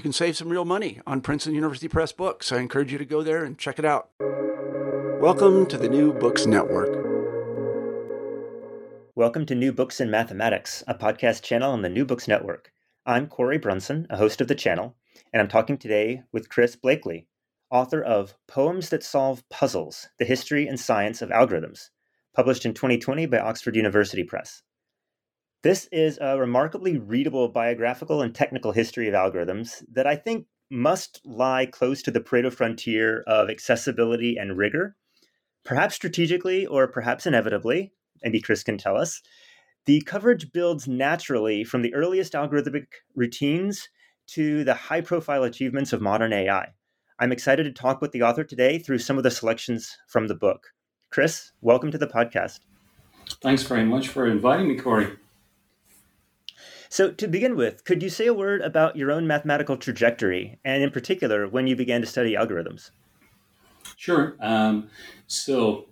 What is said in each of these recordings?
You can save some real money on Princeton University Press books. I encourage you to go there and check it out. Welcome to the New Books Network. Welcome to New Books in Mathematics, a podcast channel on the New Books Network. I'm Cory Brunson, a host of the channel, and I'm talking today with Chris Bleakley, author of Poems That Solve Puzzles The History and Science of Algorithms, published in 2020 by Oxford University Press. This is a remarkably readable biographical and technical history of algorithms that I think must lie close to the Pareto frontier of accessibility and rigor, perhaps strategically or perhaps inevitably, maybe Chris can tell us. The coverage builds naturally from the earliest algorithmic routines to the high profile achievements of modern AI. I'm excited to talk with the author today through some of the selections from the book. Chris, welcome to the podcast. Thanks very much for inviting me, Cory. So, to begin with, could you say a word about your own mathematical trajectory, and in particular, when you began to study algorithms? Sure. Um, so,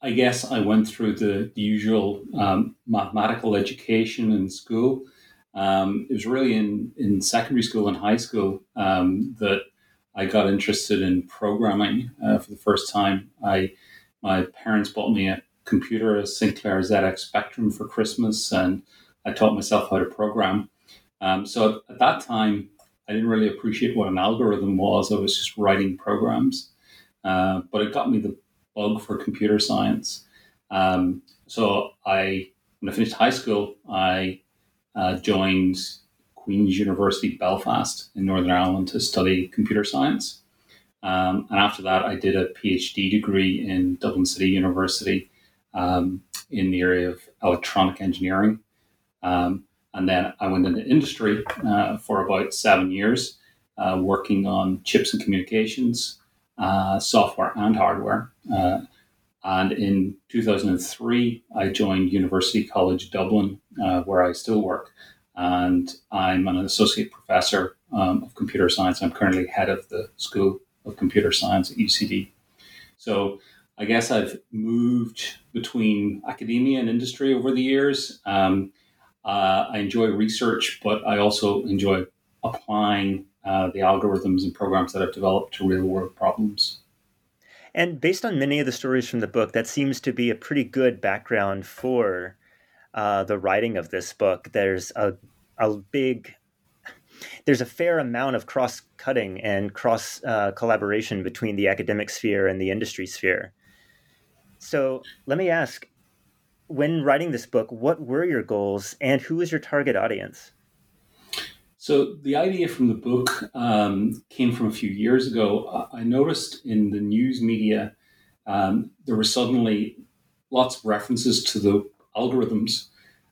I guess I went through the, the usual um, mathematical education in school. Um, it was really in, in secondary school and high school um, that I got interested in programming uh, for the first time. I my parents bought me a computer, a Sinclair ZX Spectrum for Christmas, and I taught myself how to program. Um, so at that time, I didn't really appreciate what an algorithm was. I was just writing programs, uh, but it got me the bug for computer science. Um, so I, when I finished high school, I uh, joined Queen's University Belfast in Northern Ireland to study computer science. Um, and after that, I did a PhD degree in Dublin City University um, in the area of electronic engineering. Um, and then I went into industry uh, for about seven years, uh, working on chips and communications, uh, software and hardware. Uh, and in 2003, I joined University College Dublin, uh, where I still work. And I'm an associate professor um, of computer science. I'm currently head of the School of Computer Science at UCD. So I guess I've moved between academia and industry over the years. Um, uh, I enjoy research, but I also enjoy applying uh, the algorithms and programs that I've developed to real world problems. And based on many of the stories from the book, that seems to be a pretty good background for uh, the writing of this book. There's a, a big, there's a fair amount of cross cutting and cross uh, collaboration between the academic sphere and the industry sphere. So let me ask when writing this book, what were your goals and who was your target audience? So the idea from the book um, came from a few years ago. I noticed in the news media um, there were suddenly lots of references to the algorithms,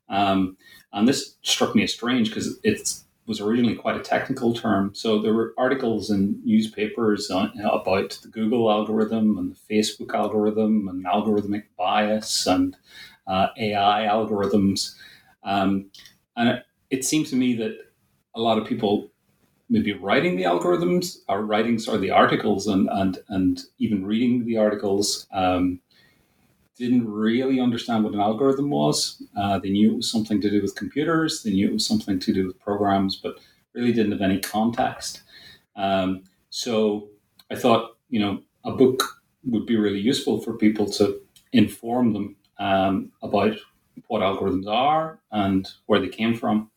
um, and this struck me as strange because it was originally quite a technical term. So there were articles in newspapers on, about the Google algorithm and the Facebook algorithm and algorithmic bias and uh, AI algorithms. Um, and it, it, seems to me that a lot of people maybe writing the algorithms are writing of the articles and, and, and even reading the articles um, didn't really understand what an algorithm was. Uh, they knew it was something to do with computers, they knew it was something to do with programs, but really didn't have any context. Um, so I thought, you know, a book would be really useful for people to inform them um, about what algorithms are and where they came from.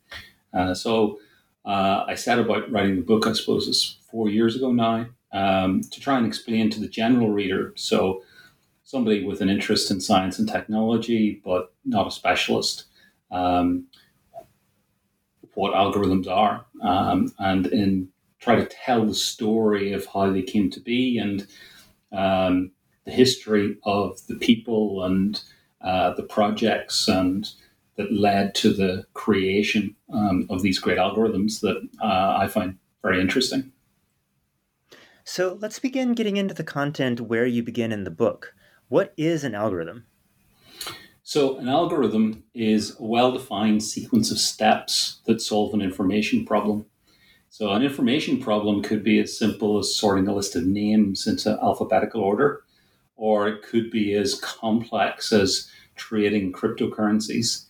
Uh, so uh, I set about writing the book, I suppose it's four years ago now, um, to try and explain to the general reader. So somebody with an interest in science and technology, but not a specialist, um, what algorithms are, um, and in try to tell the story of how they came to be and um, the history of the people and uh, the projects and that led to the creation um, of these great algorithms that uh, I find very interesting. So let's begin getting into the content where you begin in the book. What is an algorithm? So, an algorithm is a well defined sequence of steps that solve an information problem. So, an information problem could be as simple as sorting a list of names into alphabetical order, or it could be as complex as trading cryptocurrencies.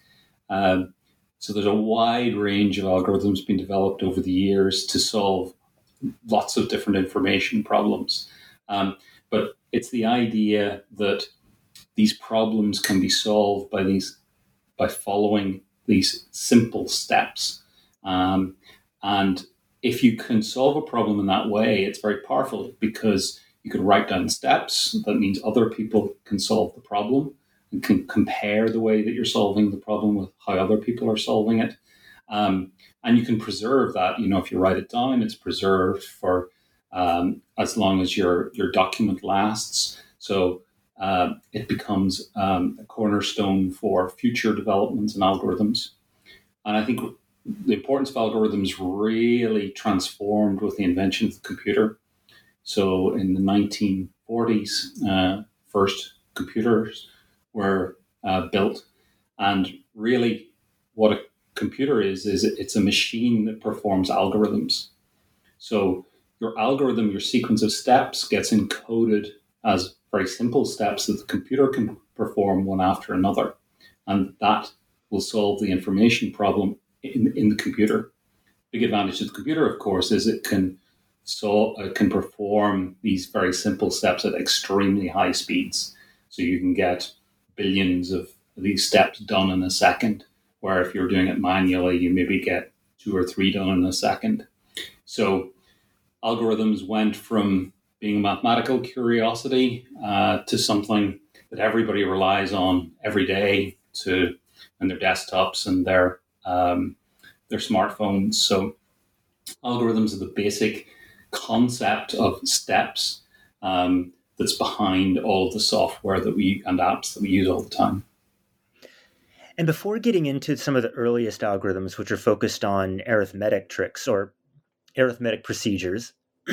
Um, so, there's a wide range of algorithms being developed over the years to solve lots of different information problems. Um, but it's the idea that these problems can be solved by these by following these simple steps. Um, and if you can solve a problem in that way, it's very powerful because you can write down steps. That means other people can solve the problem and can compare the way that you're solving the problem with how other people are solving it. Um, and you can preserve that. You know, if you write it down, it's preserved for um, as long as your your document lasts. So uh, it becomes um, a cornerstone for future developments and algorithms. And I think the importance of algorithms really transformed with the invention of the computer. So in the 1940s, uh, first computers were uh, built, and really, what a computer is is it's a machine that performs algorithms. So your algorithm, your sequence of steps, gets encoded as very simple steps that the computer can perform one after another. And that will solve the information problem in, in the computer. Big advantage of the computer, of course, is it can so it can perform these very simple steps at extremely high speeds. So you can get billions of these steps done in a second, where if you're doing it manually, you maybe get two or three done in a second. So algorithms went from being a mathematical curiosity uh, to something that everybody relies on every day to and their desktops and their um, their smartphones. So algorithms are the basic concept of steps um, that's behind all the software that we and apps that we use all the time. And before getting into some of the earliest algorithms, which are focused on arithmetic tricks or arithmetic procedures,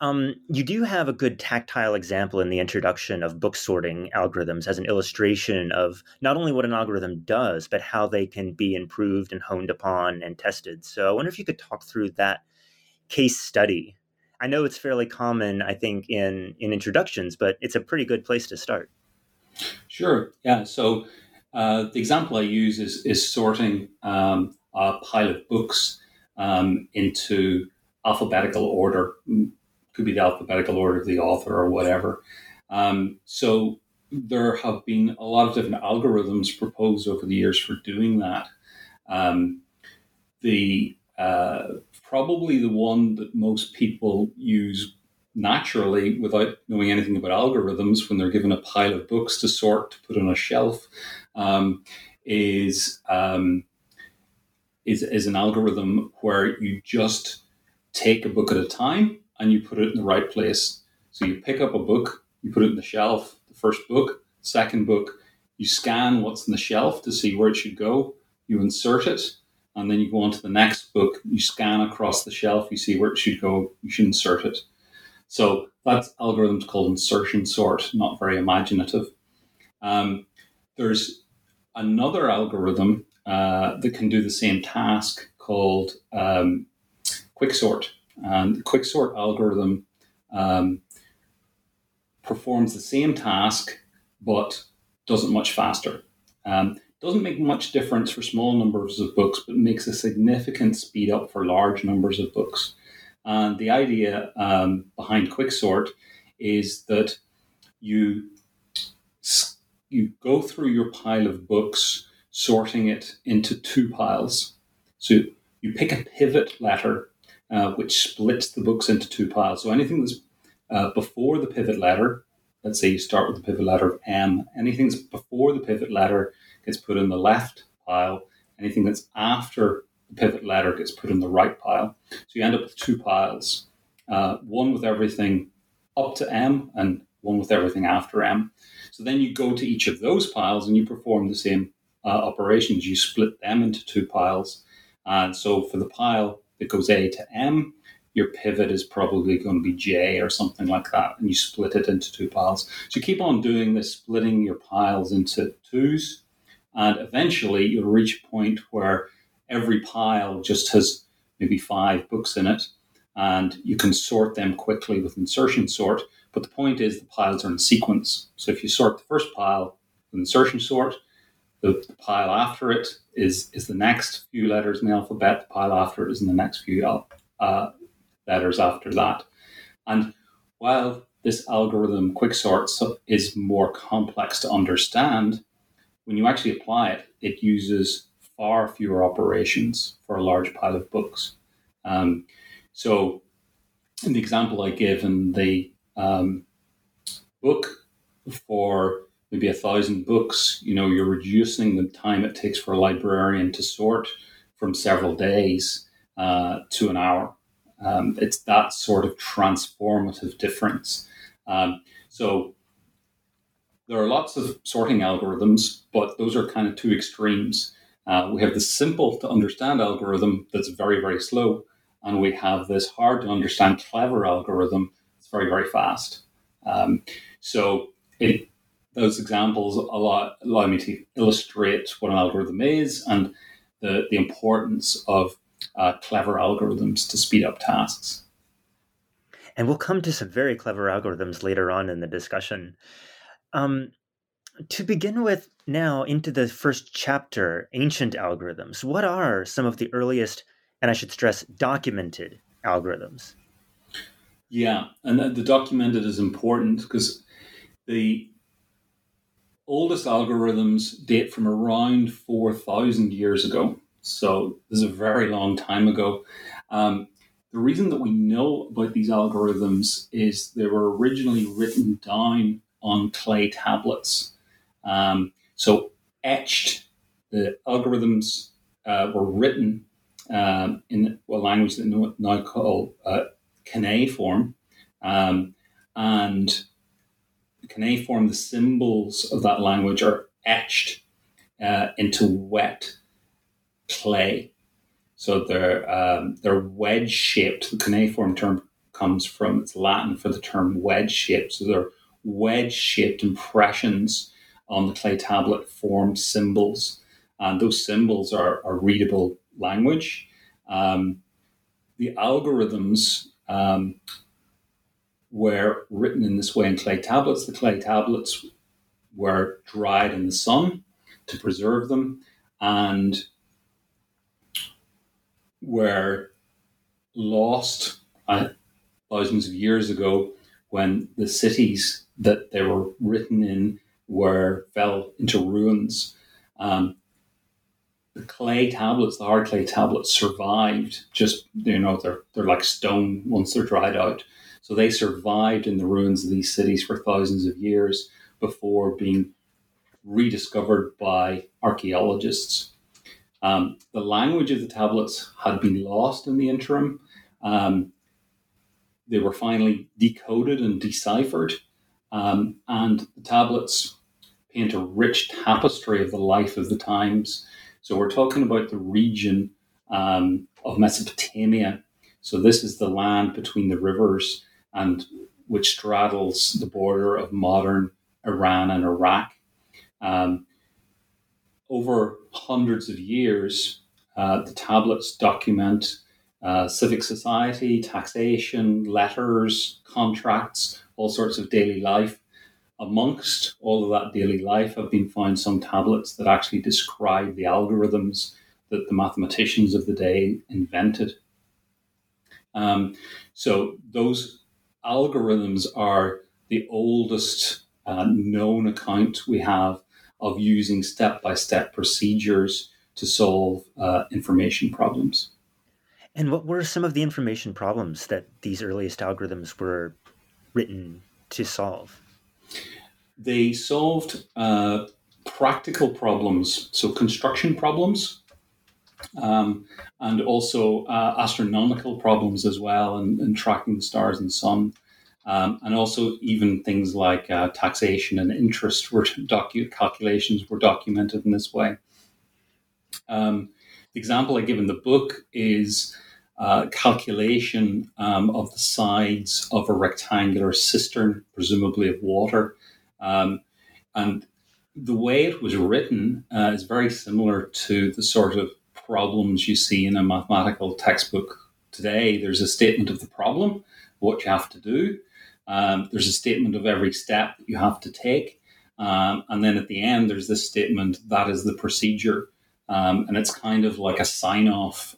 Um, you do have a good tactile example in the introduction of book sorting algorithms as an illustration of not only what an algorithm does, but how they can be improved and honed upon and tested. So I wonder if you could talk through that case study. I know it's fairly common, I think, in in introductions, but it's a pretty good place to start. Sure. Yeah. So uh, the example I use is is sorting um, a pile of books um, into alphabetical order could be the alphabetical order of the author or whatever. Um, so there have been a lot of different algorithms proposed over the years for doing that. Um, the uh, probably the one that most people use naturally without knowing anything about algorithms when they're given a pile of books to sort to put on a shelf um, is, um, is is an algorithm where you just take a book at a time and you put it in the right place. So you pick up a book, you put it in the shelf, the first book, second book, you scan what's in the shelf to see where it should go, you insert it, and then you go on to the next book, you scan across the shelf, you see where it should go, you should insert it. So that algorithm's called insertion sort, not very imaginative. Um, there's another algorithm uh, that can do the same task called um, quicksort. And the quicksort algorithm um, performs the same task, but does it much faster. Um, doesn't make much difference for small numbers of books, but makes a significant speed up for large numbers of books. And the idea um, behind Quicksort is that you you go through your pile of books, sorting it into two piles. So you pick a pivot letter uh, which splits the books into two piles. So anything that's uh, before the pivot letter, let's say you start with the pivot letter M, anything that's before the pivot letter gets put in the left pile. Anything that's after the pivot letter gets put in the right pile. So you end up with two piles, uh, one with everything up to M and one with everything after M. So then you go to each of those piles and you perform the same uh, operations. You split them into two piles. And so for the pile that goes A to M, your pivot is probably going to be J or something like that, and you split it into two piles. So you keep on doing this, splitting your piles into twos, and eventually you'll reach a point where every pile just has maybe five books in it, and you can sort them quickly with insertion sort. But the point is the piles are in sequence. So if you sort the first pile with insertion sort, the, the, pile after it is is the next few letters in the alphabet. The pile after it is in the next few uh, letters after that. And while this algorithm quicksort is more complex to understand, when you actually apply it, it uses far fewer operations for a large pile of books. Um, so, in the example I give in the um, book for maybe a thousand books, you know, you're reducing the time it takes for a librarian to sort from several days uh, to an hour. Um, it's that sort of transformative difference. Um, so there are lots of sorting algorithms, but those are kind of two extremes. Uh, we have the simple to understand algorithm that's very, very slow, and we have this hard to understand clever algorithm that's very, very fast. Um, so it those examples allow, allow me to illustrate what an algorithm is and the, the importance of uh, clever algorithms to speed up tasks. And we'll come to some very clever algorithms later on in the discussion. Um, to begin with, now into the first chapter, ancient algorithms. What are some of the earliest, and I should stress, documented algorithms? Yeah, and the documented is important because the oldest algorithms date from around 4,000 years ago. So this is a very long time ago. Um, the reason that we know about these algorithms is they were originally written down on clay tablets. Um, so etched, the algorithms uh, were written um, in a language that we now call uh, cuneiform. Um, and cuneiform, the symbols of that language are etched uh, into wet clay. So they're um, they're wedge shaped. The cuneiform term comes from it's Latin for the term wedge shaped. So they're wedge shaped impressions on the clay tablet form symbols, and those symbols are, are readable language. Um, the algorithms um, were written in this way in clay tablets. The clay tablets were dried in the sun to preserve them and were lost uh, thousands of years ago when the cities that they were written in were fell into ruins. Um, the clay tablets, the hard clay tablets, survived. Just you know, they're they're like stone once they're dried out. So they survived in the ruins of these cities for thousands of years before being rediscovered by archaeologists. Um, the language of the tablets had been lost in the interim. Um, they were finally decoded and deciphered, um, and the tablets paint a rich tapestry of the life of the times. So we're talking about the region um, of Mesopotamia. So this is the land between the rivers and which straddles the border of modern Iran and Iraq. Um, over hundreds of years, uh, the tablets document uh, civic society, taxation, letters, contracts, all sorts of daily life. amongst all of that daily life have been found some tablets that actually describe the algorithms that the mathematicians of the day invented. Um, so those algorithms are the oldest uh, known account we have of using step by step procedures to solve uh, information problems. And what were some of the information problems that these earliest algorithms were written to solve? They solved uh, practical problems, so construction problems, um, and also uh, astronomical problems as well, and, and, tracking the stars and sun. Um, and also even things like uh, taxation and interest were docu- calculations were documented in this way. Um, the example I give in the book is uh, calculation um, of the sides of a rectangular cistern, presumably of water. Um, and the way it was written uh, is very similar to the sort of problems you see in a mathematical textbook today. There's a statement of the problem, what you have to do. Um, there's a statement of every step that you have to take. Um, and then at the end, there's this statement that is the procedure. Um, and it's kind of like a sign off.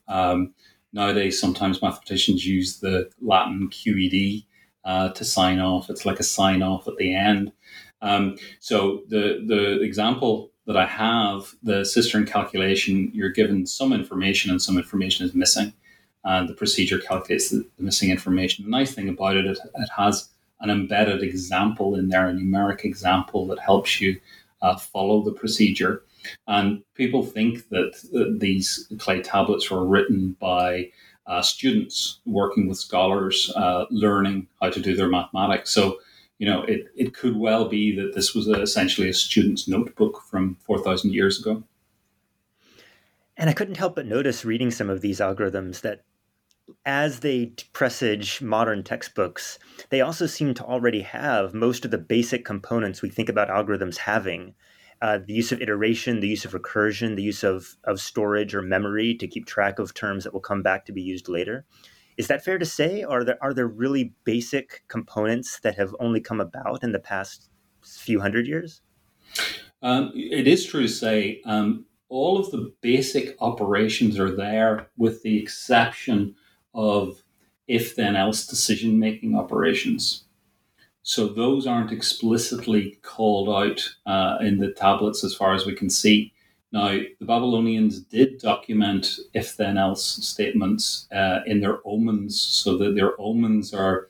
Nowadays, sometimes mathematicians use the Latin QED uh, to sign off. It's like a sign off at the end. Um, so the the example that I have, the cistern calculation, you're given some information and some information is missing, and the procedure calculates the, the missing information. The nice thing about it, it, it has an embedded example in there, a numeric example that helps you uh, follow the procedure. And people think that, that these clay tablets were written by uh, students working with scholars, uh, learning how to do their mathematics. So, you know, it, it could well be that this was a, essentially a student's notebook from 4,000 years ago. And I couldn't help but notice reading some of these algorithms that as they presage modern textbooks, they also seem to already have most of the basic components we think about algorithms having. Uh, the use of iteration, the use of recursion, the use of, of storage or memory to keep track of terms that will come back to be used later. Is that fair to say? Are there are there really basic components that have only come about in the past few hundred years? Um, it is true to say um, all of the basic operations are there, with the exception of if then else decision making operations. So those aren't explicitly called out uh, in the tablets as far as we can see. Now, the Babylonians did document if then else statements uh, in their omens, so that their omens are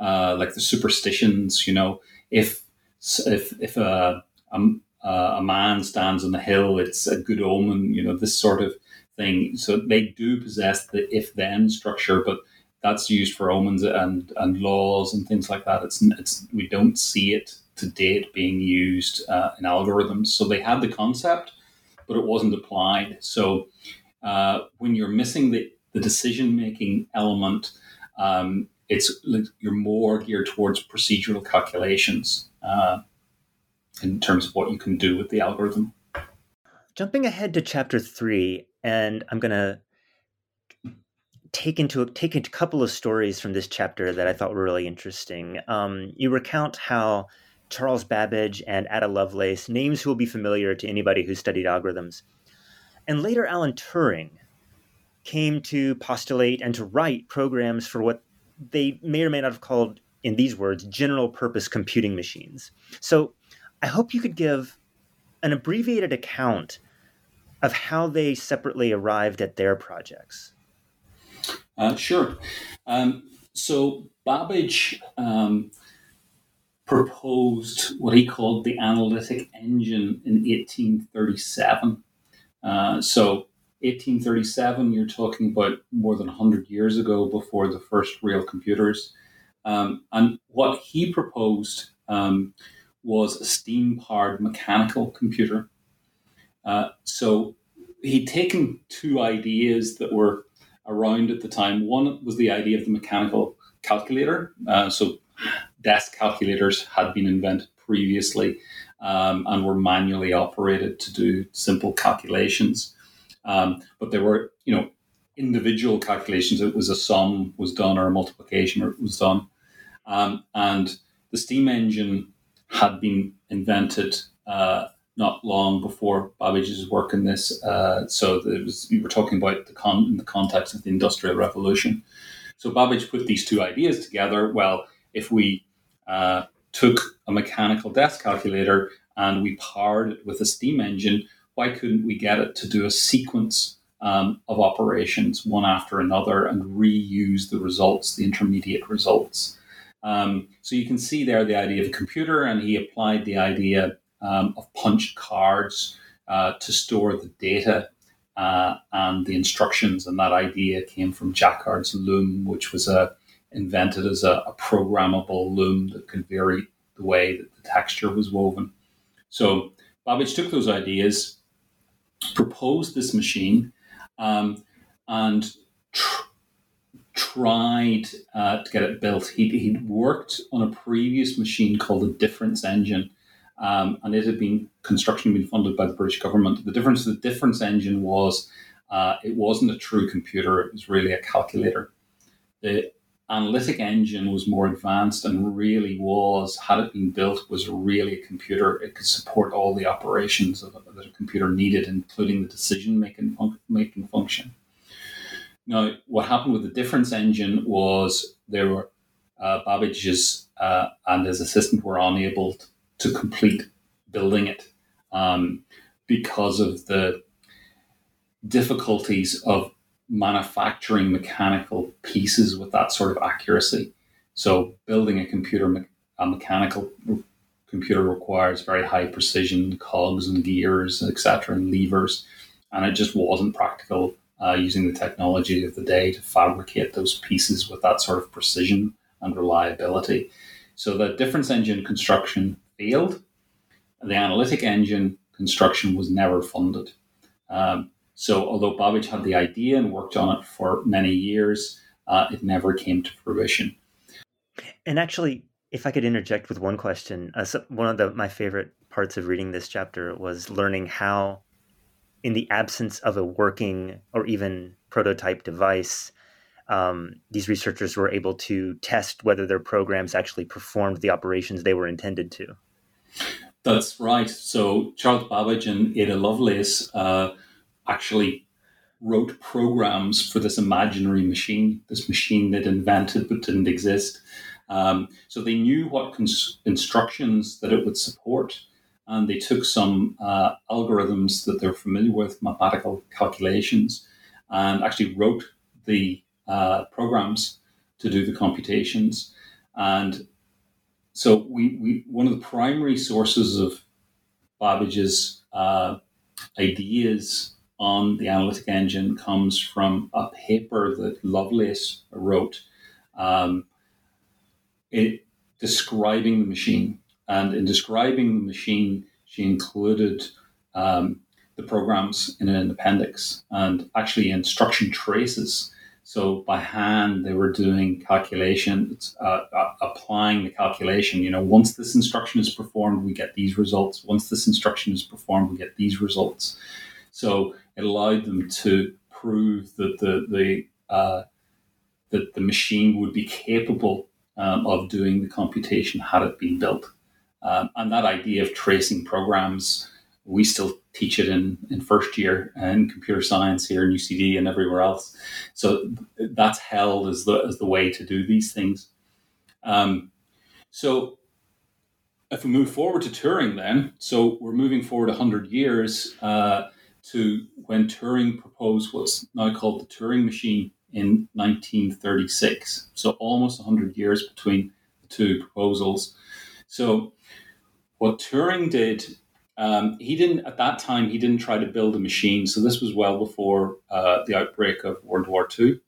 uh, like the superstitions, you know, if if if a, a, a man stands on the hill, it's a good omen, you know, this sort of thing. So they do possess the if then structure, but that's used for omens and, and laws and things like that. It's, it's we don't see it to date being used uh, in algorithms. So they had the concept, but it wasn't applied. So uh, when you're missing the, the decision making element, um, it's you're more geared towards procedural calculations uh, in terms of what you can do with the algorithm. Jumping ahead to chapter three, and I'm to take into take a couple of stories from this chapter that I thought were really interesting. Um, you recount how Charles Babbage and Ada Lovelace, names who will be familiar to anybody who studied algorithms, and later Alan Turing came to postulate and to write programs for what they may or may not have called, in these words, general purpose computing machines. So I hope you could give an abbreviated account of how they separately arrived at their projects. Uh, sure. Um, so Babbage um, proposed what he called the analytic engine in 1837. Uh, so 1837, you're talking about more than 100 years ago before the first real computers. Um, and what he proposed um, was a steam powered mechanical computer. Uh, so he'd taken two ideas that were around at the time. One was the idea of the mechanical calculator. Uh, so desk calculators had been invented previously um, and were manually operated to do simple calculations. Um, but there were, you know, individual calculations. It was a sum was done or a multiplication was done. Um, and the steam engine had been invented uh, not long before Babbage's work in this. Uh, so it was, we were talking about the con- in the context of the Industrial Revolution. So Babbage put these two ideas together. Well, if we uh, took a mechanical desk calculator and we powered it with a steam engine, why couldn't we get it to do a sequence um, of operations one after another and reuse the results, the intermediate results? Um, so you can see there the idea of a computer, and he applied the idea um, of punch cards uh, to store the data uh, and the instructions. And that idea came from Jacquard's loom, which was a, uh, invented as a, a programmable loom that could vary the way that the texture was woven. So Babbage took those ideas, proposed this machine, um, and tr- tried uh, to get it built. He'd, he'd worked on a previous machine called the difference engine, um, and it had been construction been funded by the British government. The difference, the difference engine was uh, it wasn't a true computer; it was really a calculator. The analytic engine was more advanced and really was, had it been built, was really a computer. It could support all the operations of, that a computer needed, including the decision making fun- making function. Now, what happened with the difference engine was there were uh, Babbage's uh, and his assistant were unable to complete building it um, because of the difficulties of manufacturing mechanical pieces with that sort of accuracy. So, building a computer, a mechanical computer requires very high precision cogs and gears, etc., and levers, and it just wasn't practical uh, using the technology of the day to fabricate those pieces with that sort of precision and reliability. So, the difference engine construction failed. The analytic engine construction was never funded. Um, so, although Babbage had the idea and worked on it for many years, uh, it never came to fruition. And actually, if I could interject with one question, uh, so one of the, my favorite parts of reading this chapter was learning how, in the absence of a working or even prototype device, um, these researchers were able to test whether their programs actually performed the operations they were intended to. That's right. So Charles Babbage and Ada Lovelace uh, actually wrote programs for this imaginary machine, this machine they'd invented but didn't exist. Um, so they knew what cons- instructions that it would support, and they took some uh, algorithms that they're familiar with, mathematical calculations, and actually wrote the uh, programs to do the computations. And so we, we one of the primary sources of Babbage's uh, ideas on the analytic engine comes from a paper that Lovelace wrote, um, it, describing the machine. And in describing the machine, she included um, the programs in an appendix and actually instruction traces so by hand, they were doing calculations, uh, uh, applying the calculation. You know, once this instruction is performed, we get these results. Once this instruction is performed, we get these results. So it allowed them to prove that the the uh, that the machine would be capable um, of doing the computation had it been built. Um, and that idea of tracing programs we still teach it in, in first year in computer science here in UCD and everywhere else. So that's held as the, as the way to do these things. Um, so if we move forward to Turing then, so we're moving forward 100 years uh, to when Turing proposed what's now called the Turing machine in 1936. So almost 100 years between the two proposals. So what Turing did um, he didn't at that time. He didn't try to build a machine. So this was well before uh, the outbreak of World War II.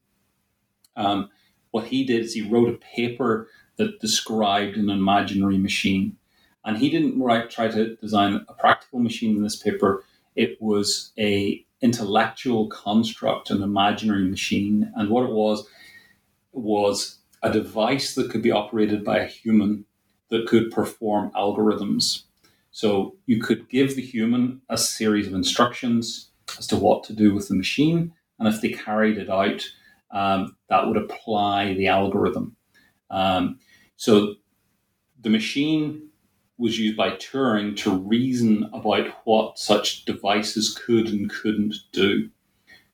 Um, what he did is he wrote a paper that described an imaginary machine, and he didn't write, try to design a practical machine in this paper. It was a intellectual construct, an imaginary machine, and what it was was a device that could be operated by a human that could perform algorithms so you could give the human a series of instructions as to what to do with the machine, and if they carried it out, um, that would apply the algorithm. Um, so the machine was used by Turing to reason about what such devices could and couldn't do.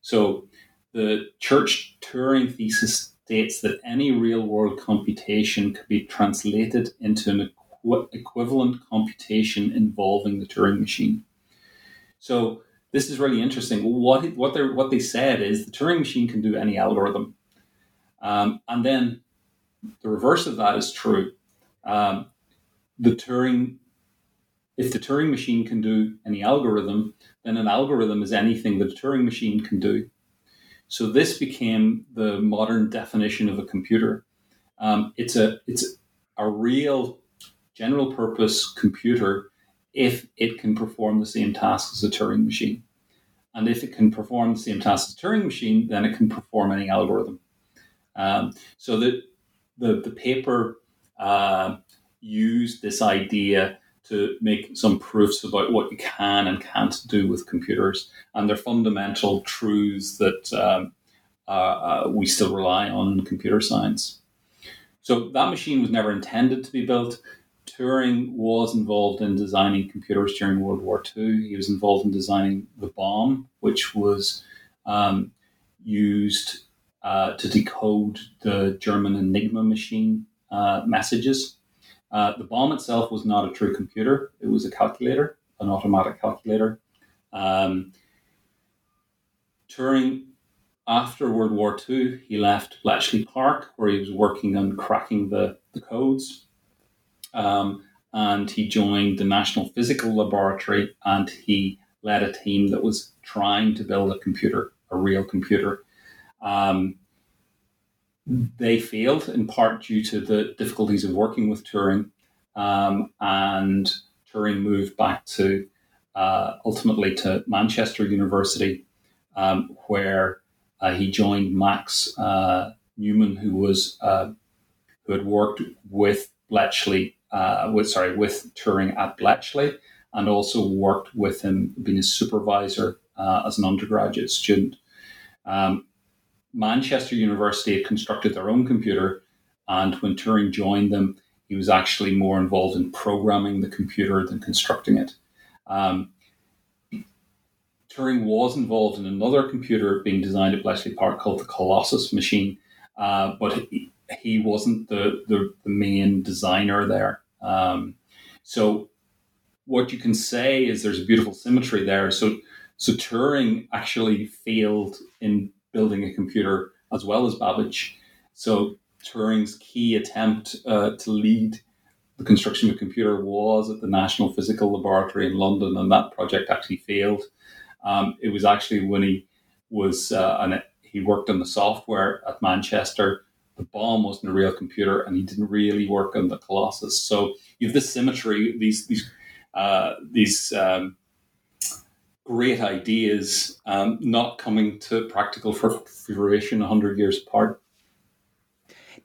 So the Church Turing thesis states that any real world computation could be translated into an equivalent computation involving the Turing machine. So this is really interesting. What what they what they said is the Turing machine can do any algorithm, um, and then the reverse of that is true. Um, the Turing, if the Turing machine can do any algorithm, then an algorithm is anything that a Turing machine can do. So this became the modern definition of a computer. Um, it's a it's a real general purpose computer if it can perform the same task as a Turing machine. And if it can perform the same task as a Turing machine, then it can perform any algorithm. Um, so the, the, the paper uh, used this idea to make some proofs about what you can and can't do with computers and their fundamental truths that um, uh, uh, we still rely on in computer science. So that machine was never intended to be built. Turing was involved in designing computers during World War II. He was involved in designing the bombe, which was um, used uh, to decode the German Enigma machine uh, messages. Uh, the bombe itself was not a true computer, it was a calculator, an automatic calculator. Um, Turing, after World War II, he left Bletchley Park, where he was working on cracking the, the codes um, and he joined the National Physical Laboratory and he led a team that was trying to build a computer, a real computer. Um, they failed in part due to the difficulties of working with Turing, um, and Turing moved back to uh, ultimately to Manchester University, um, where uh, he joined Max uh, Newman, who was uh, who had worked with Bletchley uh, with sorry with Turing at Bletchley, and also worked with him, being his supervisor uh, as an undergraduate student. Um, Manchester University had constructed their own computer, and when Turing joined them, he was actually more involved in programming the computer than constructing it. Um, Turing was involved in another computer being designed at Bletchley Park called the Colossus machine, uh, but he wasn't the, the, the, main designer there. Um, so what you can say is there's a beautiful symmetry there. So so Turing actually failed in building a computer as well as Babbage. So Turing's key attempt uh, to lead the construction of a computer was at the National Physical Laboratory in London, and that project actually failed. Um, it was actually when he was uh, and he worked on the software at Manchester the bombe wasn't a real computer and he didn't really work on the Colossus. So you have this symmetry, these these uh, these um, great ideas um, not coming to practical fruition hundred years apart.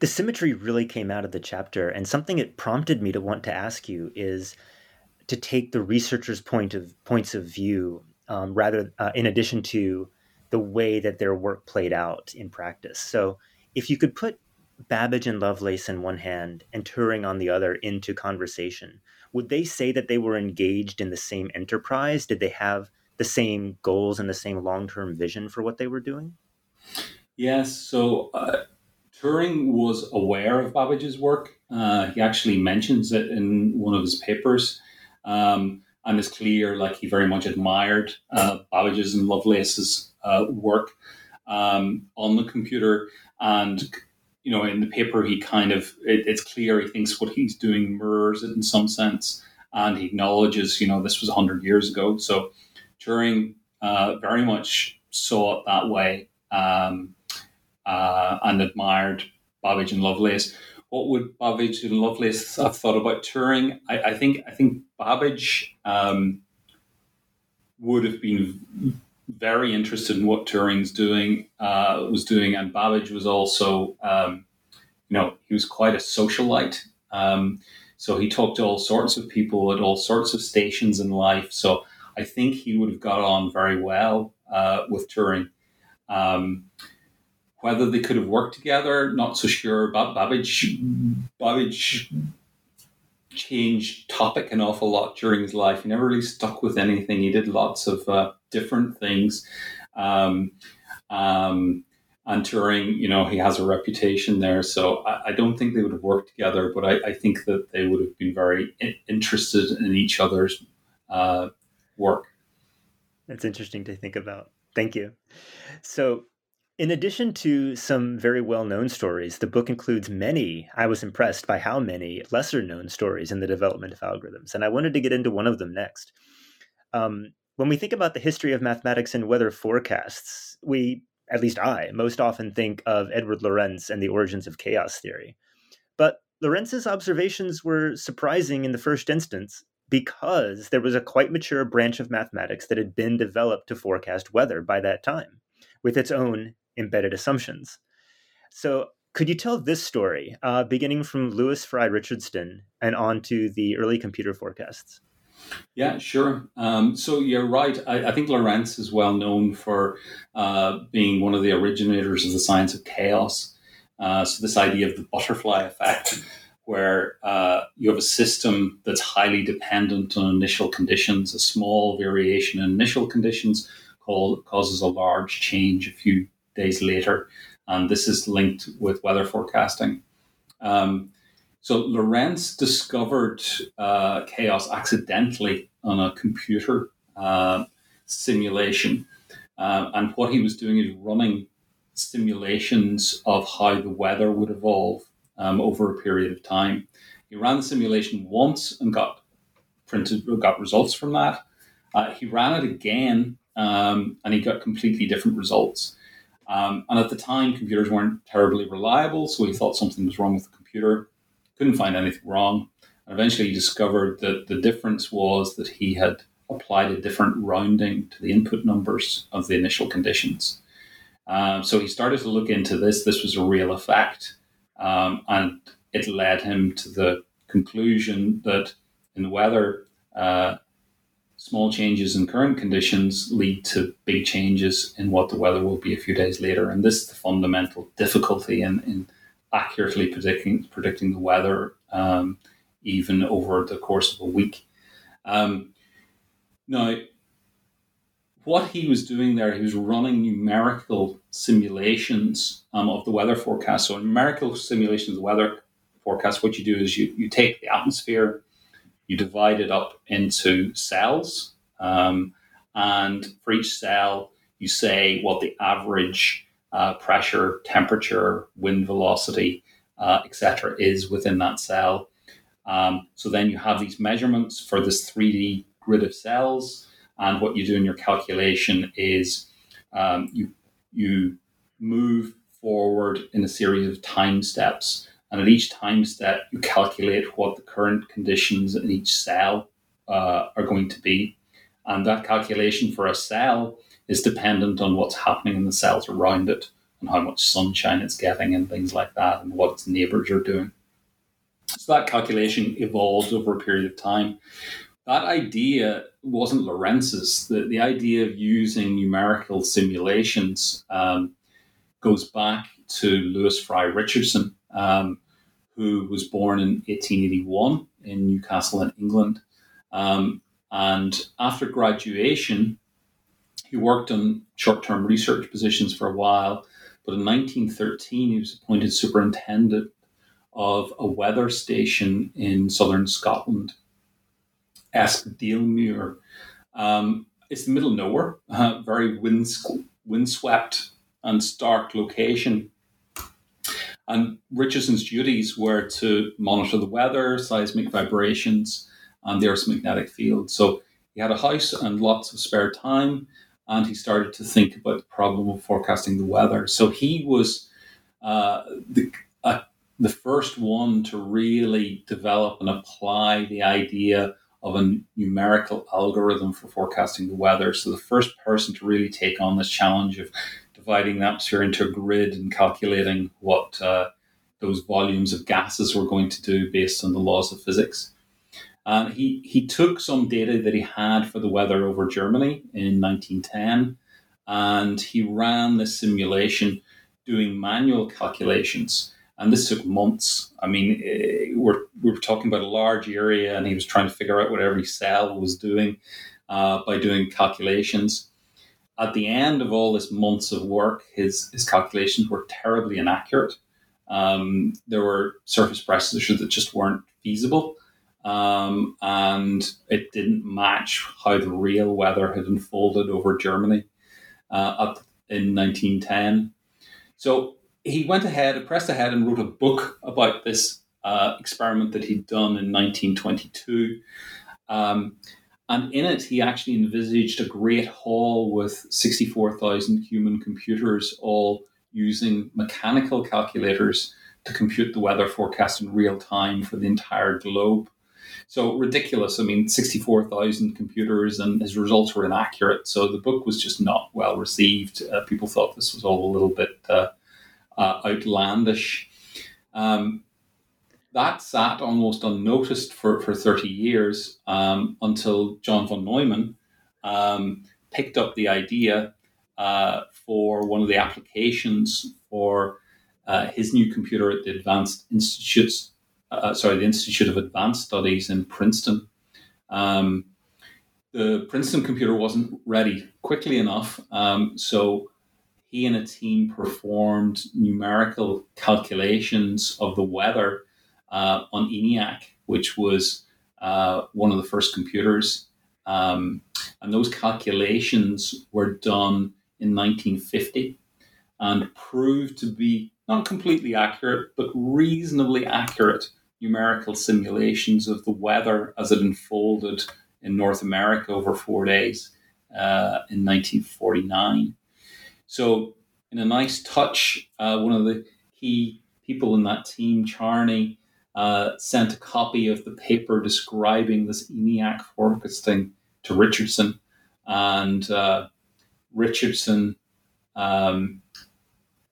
The symmetry really came out of the chapter, and something it prompted me to want to ask you is to take the researcher's point of points of view um, rather uh, in addition to the way that their work played out in practice. So if you could put Babbage and Lovelace in one hand and Turing on the other into conversation, would they say that they were engaged in the same enterprise? Did they have the same goals and the same long term vision for what they were doing? Yes. So uh, Turing was aware of Babbage's work. Uh, he actually mentions it in one of his papers. Um, and it's clear, like he very much admired uh, Babbage's and Lovelace's uh, work um, on the computer, and you know, in the paper, he kind of, it, it's clear he thinks what he's doing mirrors it in some sense. And he acknowledges, you know, this was 100 years ago. So Turing uh, very much saw it that way um, uh, and admired Babbage and Lovelace. What would Babbage and Lovelace have thought about Turing? I, I think I think Babbage um, would have been very interested in what Turing's doing uh, was doing, and Babbage was also, um, you know, he was quite a socialite. Um, so he talked to all sorts of people at all sorts of stations in life. So I think he would have got on very well uh, with Turing. Um, whether they could have worked together, not so sure. Babbage, Babbage changed topic an awful lot during his life. He never really stuck with anything. He did lots of uh, different things. Um, um, and Turing, you know, he has a reputation there. So I, I don't think they would have worked together, but I, I, think that they would have been very interested in each other's uh, work. That's interesting to think about. Thank you. So, in addition to some very well known stories, the book includes many, I was impressed by how many lesser known stories in the development of algorithms. And I wanted to get into one of them next. Um, when we think about the history of mathematics and weather forecasts, we at least I, most often think of Edward Lorenz and the origins of chaos theory. But Lorenz's observations were surprising in the first instance because there was a quite mature branch of mathematics that had been developed to forecast weather by that time, with its own embedded assumptions. So, could you tell this story, uh, beginning from Lewis Fry Richardson and on to the early computer forecasts? Yeah, sure. Um, so you're right. I, I, think Lorenz is well known for uh, being one of the originators of the science of chaos. Uh, so this idea of the butterfly effect, where uh, you have a system that's highly dependent on initial conditions, a small variation in initial conditions called, causes a large change a few days later, and this is linked with weather forecasting. Um, so Lorenz discovered uh, chaos accidentally on a computer uh, simulation. Uh, and what he was doing is running simulations of how the weather would evolve um, over a period of time. He ran the simulation once and got printed, got results from that. Uh, he ran it again um, and he got completely different results. Um, and at the time, computers weren't terribly reliable, so he thought something was wrong with the computer couldn't find anything wrong. And eventually, he discovered that the difference was that he had applied a different rounding to the input numbers of the initial conditions. Um, so he started to look into this. This was a real effect. Um, and it led him to the conclusion that in the weather, uh, small changes in current conditions lead to big changes in what the weather will be a few days later. And this is the fundamental difficulty in, in accurately predicting predicting the weather, um, even over the course of a week. Um, now, what he was doing there, he was running numerical simulations um, of the weather forecast. So, numerical simulations of the weather forecast, what you do is you, you take the atmosphere, you divide it up into cells, um, and for each cell, you say what the average uh, pressure, temperature, wind velocity, uh, etc., is within that cell. Um, so then you have these measurements for this 3D grid of cells, and what you do in your calculation is um, you you move forward in a series of time steps, and at each time step you calculate what the current conditions in each cell uh, are going to be, and that calculation for a cell is dependent on what's happening in the cells around it and how much sunshine it's getting and things like that and what its neighbors are doing. So that calculation evolved over a period of time. That idea wasn't Lorenz's. The, the idea of using numerical simulations um, goes back to Lewis Fry Richardson, um, who was born in 1881 in Newcastle in England. Um, and after graduation, he worked on short term research positions for a while. But in 1913, he was appointed superintendent of a weather station in southern Scotland, Eskdalemuir. Um, it's the middle of nowhere, uh, very wind, windswept and stark location. And Richardson's duties were to monitor the weather, seismic vibrations, and the Earth's magnetic field. So he had a house and lots of spare time and he started to think about the problem of forecasting the weather. So he was uh, the uh, the first one to really develop and apply the idea of a numerical algorithm for forecasting the weather. So the first person to really take on this challenge of dividing the atmosphere into a grid and calculating what uh, those volumes of gases were going to do based on the laws of physics. And he, he took some data that he had for the weather over Germany in 1910 and he ran this simulation doing manual calculations. and this took months. I mean, eh, we're we were talking about a large area, and he was trying to figure out what every cell was doing uh, by doing calculations. At the end of all this months of work, his his calculations were terribly inaccurate. Um, there were surface pressures that just weren't feasible, um, and it didn't match how the real weather had unfolded over Germany uh, in 1910. So he went ahead, pressed ahead, and wrote a book about this uh, experiment that he'd done in 1922. Um, and in it, he actually envisaged a great hall with 64,000 human computers, all using mechanical calculators to compute the weather forecast in real time for the entire globe. So ridiculous. I mean, 64,000 computers and his results were inaccurate. So the book was just not well received. Uh, people thought this was all a little bit uh, uh, outlandish. Um, that sat almost unnoticed for, for 30 years um, until John von Neumann um, picked up the idea uh, for one of the applications for uh, his new computer at the Advanced Institutes, uh, sorry, the Institute of Advanced Studies in Princeton. Um, the Princeton computer wasn't ready quickly enough, um, so he and a team performed numerical calculations of the weather uh, on ENIAC, which was uh, one of the first computers. Um, and those calculations were done in 1950 and proved to be not completely accurate, but reasonably accurate numerical simulations of the weather as it unfolded in North America over four days uh, in 1949. So, in a nice touch, uh, one of the key people in that team, Charney, uh, sent a copy of the paper describing this ENIAC forecasting to Richardson, and uh, Richardson um,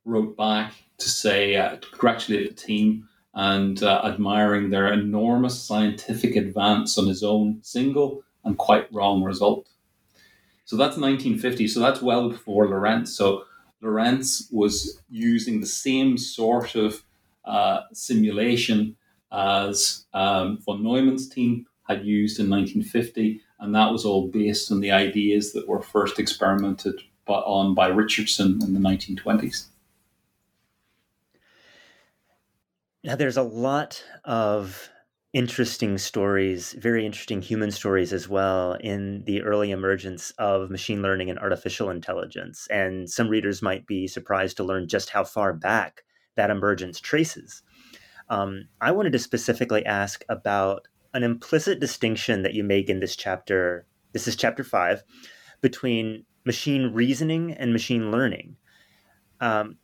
wrote back to say uh, to congratulate the team and uh, admiring their enormous scientific advance on his own single and quite wrong result. So that's 1950. So that's well before Lorenz. So Lorenz was using the same sort of uh, simulation as um, von Neumann's team had used in 1950, and that was all based on the ideas that were first experimented on by Richardson in the 1920s. Now, there's a lot of interesting stories, very interesting human stories as well, in the early emergence of machine learning and artificial intelligence. And some readers might be surprised to learn just how far back that emergence traces. Um, I wanted to specifically ask about an implicit distinction that you make in this chapter. This is chapter five between machine reasoning and machine learning. Um,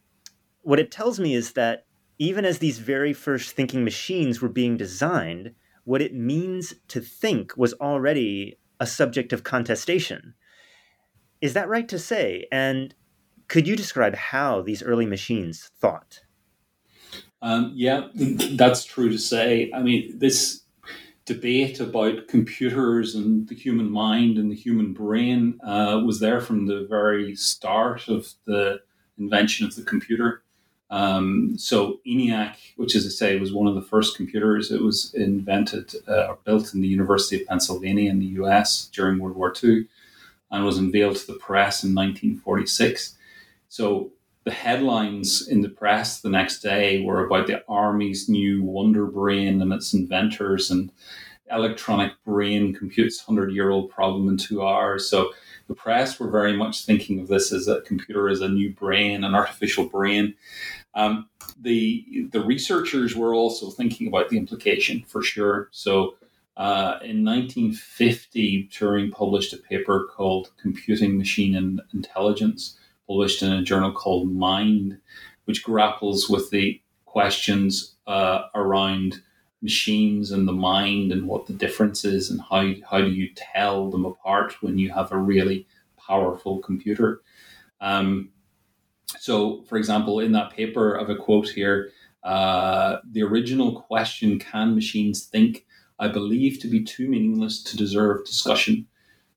what it tells me is that even as these very first thinking machines were being designed, what it means to think was already a subject of contestation. Is that right to say? And could you describe how these early machines thought? Um, yeah, that's true to say. I mean, this debate about computers and the human mind and the human brain uh, was there from the very start of the invention of the computer. Um, so ENIAC, which, as I say, was one of the first computers, it was invented uh, or built in the University of Pennsylvania in the U.S. during World War II, and was unveiled to the press in 1946. So the headlines in the press the next day were about the Army's new Wonder Brain and its inventors, and electronic brain computes hundred year old problem in two hours. So the press were very much thinking of this as a computer as a new brain, an artificial brain. Um, the the researchers were also thinking about the implication for sure. So uh, in 1950, Turing published a paper called "Computing Machine and Intelligence," published in a journal called Mind, which grapples with the questions uh, around machines and the mind and what the difference is and how, how do you tell them apart when you have a really powerful computer. Um, so, for example, in that paper, I have a quote here. Uh, the original question, can machines think, I believe to be too meaningless to deserve discussion.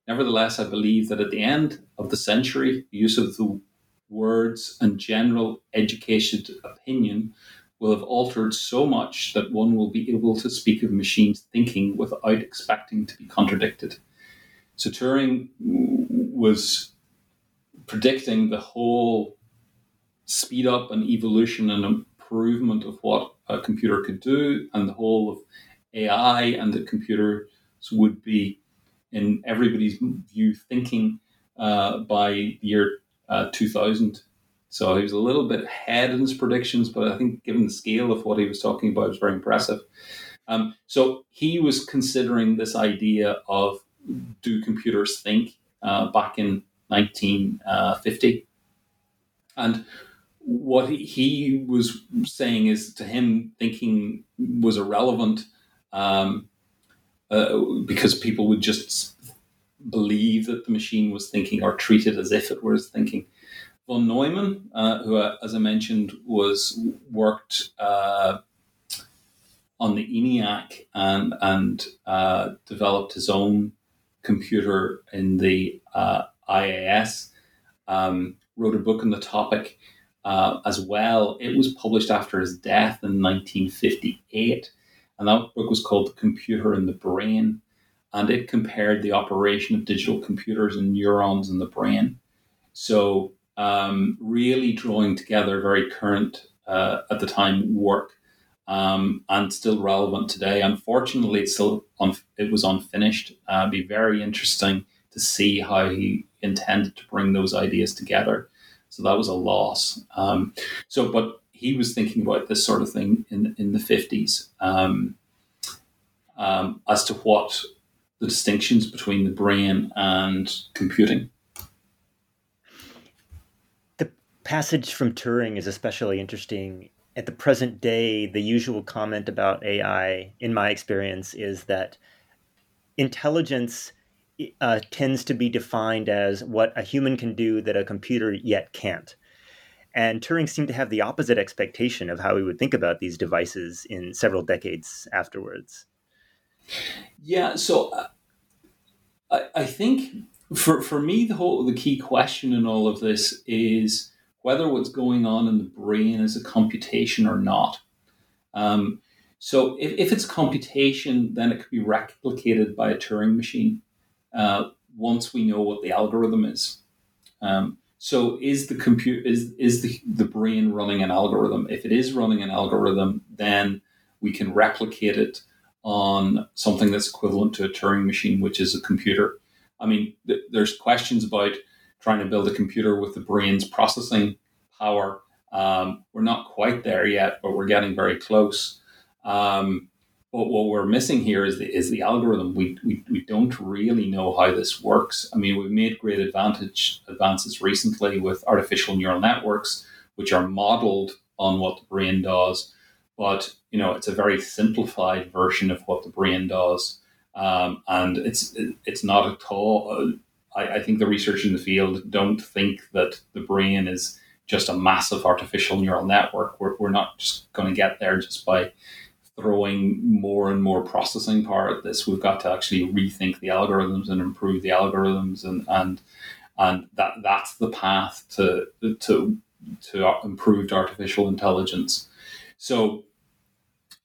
Nevertheless, I believe that at the end of the century, use of the words and general educated opinion will have altered so much that one will be able to speak of machines thinking without expecting to be contradicted. So Turing was predicting the whole speed up and evolution and improvement of what a computer could do and the whole of AI and the computers would be in everybody's view thinking uh, by the year uh, 2000. So he was a little bit ahead in his predictions, but I think given the scale of what he was talking about, it was very impressive. Um, so he was considering this idea of do computers think uh, back in 1950. Uh, and what he was saying is to him, thinking was irrelevant um, uh, because people would just believe that the machine was thinking or treat it as if it was thinking. Von Neumann, uh, who, uh, as I mentioned, was worked uh, on the ENIAC and and uh, developed his own computer in the uh, IAS. Um, wrote a book on the topic uh, as well. It was published after his death in 1958, and that book was called "The Computer and the Brain." and it compared the operation of digital computers and neurons in the brain. So, um, really drawing together very current uh, at the time work um, and still relevant today. Unfortunately, it's still un- it was unfinished. Uh, it'd be very interesting to see how he intended to bring those ideas together. So that was a loss. Um, so, but he was thinking about this sort of thing in in the fifties um, um, as to what the distinctions between the brain and computing. The passage from Turing is especially interesting. At the present day, the usual comment about AI, in my experience, is that intelligence uh, tends to be defined as what a human can do that a computer yet can't. And Turing seemed to have the opposite expectation of how we would think about these devices in several decades afterwards. Yeah, so uh, I, I think for for me the whole the key question in all of this is whether what's going on in the brain is a computation or not. Um, so if, if it's computation, then it could be replicated by a Turing machine uh, once we know what the algorithm is. Um, so is the compute is is the, the brain running an algorithm? If it is running an algorithm, then we can replicate it on something that's equivalent to a Turing machine, which is a computer. I mean, th- there's questions about trying to build a computer with the brain's processing power. Um, we're not quite there yet, but we're getting very close. Um, but what we're missing here is the is the algorithm. We, we we don't really know how this works. I mean, we've made great advantage advances recently with artificial neural networks, which are modeled on what the brain does but you know it's a very simplified version of what the brain does, um, and it's it's not at all. I, I, think the research in the field don't think that the brain is just a massive artificial neural network. We're, we're not just going to get there just by throwing more and more processing power at this. We've got to actually rethink the algorithms and improve the algorithms, and and and that that's the path to to to improved artificial intelligence. So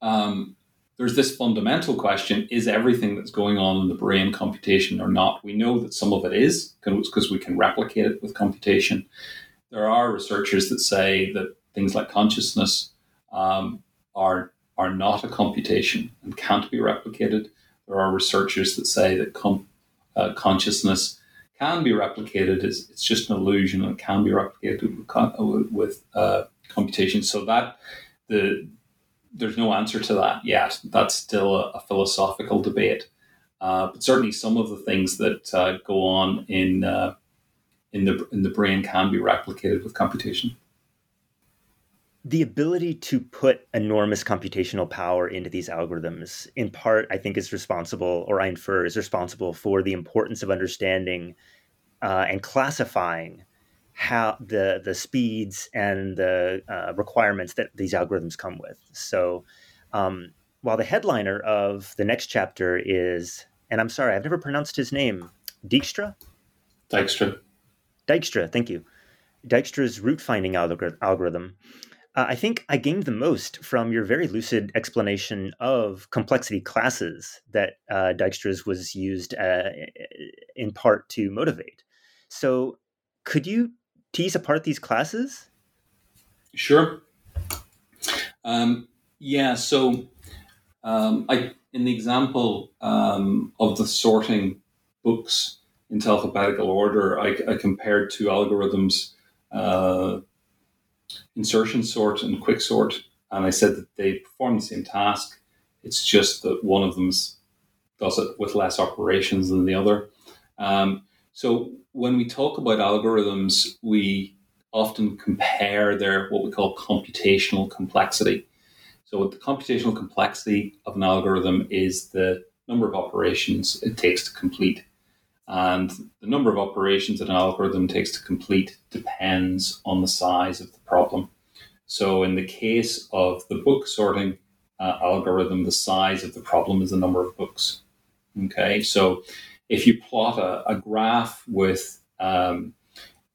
um, there's this fundamental question is everything that's going on in the brain computation or not? We know that some of it is because we can replicate it with computation. There are researchers that say that things like consciousness um, are, are not a computation and can't be replicated. There are researchers that say that com- uh, consciousness can be replicated. It's, it's just an illusion and can be replicated with, with uh, computation. So that the there's no answer to that yet. That's still a, a philosophical debate. Uh, but certainly, some of the things that uh, go on in uh, in the in the brain can be replicated with computation. The ability to put enormous computational power into these algorithms, in part, I think, is responsible, or I infer, is responsible for the importance of understanding uh, and classifying how the the speeds and the uh, requirements that these algorithms come with. So, um, while the headliner of the next chapter is, and I'm sorry, I've never pronounced his name, Dijkstra. Dijkstra. Dijkstra, thank you. Dijkstra's route finding algorithm Uh, I think I gained the most from your very lucid explanation of complexity classes that uh, Dijkstra's was used uh, in part to motivate. So, could you tease apart these classes? Sure. Um, yeah. So, um, I in the example um, of the sorting books into alphabetical order, I, I compared two algorithms, uh, insertion sort and quick sort, and I said that they perform the same task. It's just that one of them does it with less operations than the other. Um, so when we talk about algorithms, we often compare their what we call computational complexity. So the computational complexity of an algorithm is the number of operations it takes to complete. And the number of operations that an algorithm takes to complete depends on the size of the problem. So in the case of the book sorting uh, algorithm, the size of the problem is the number of books. Okay, so if you plot a, a graph with um,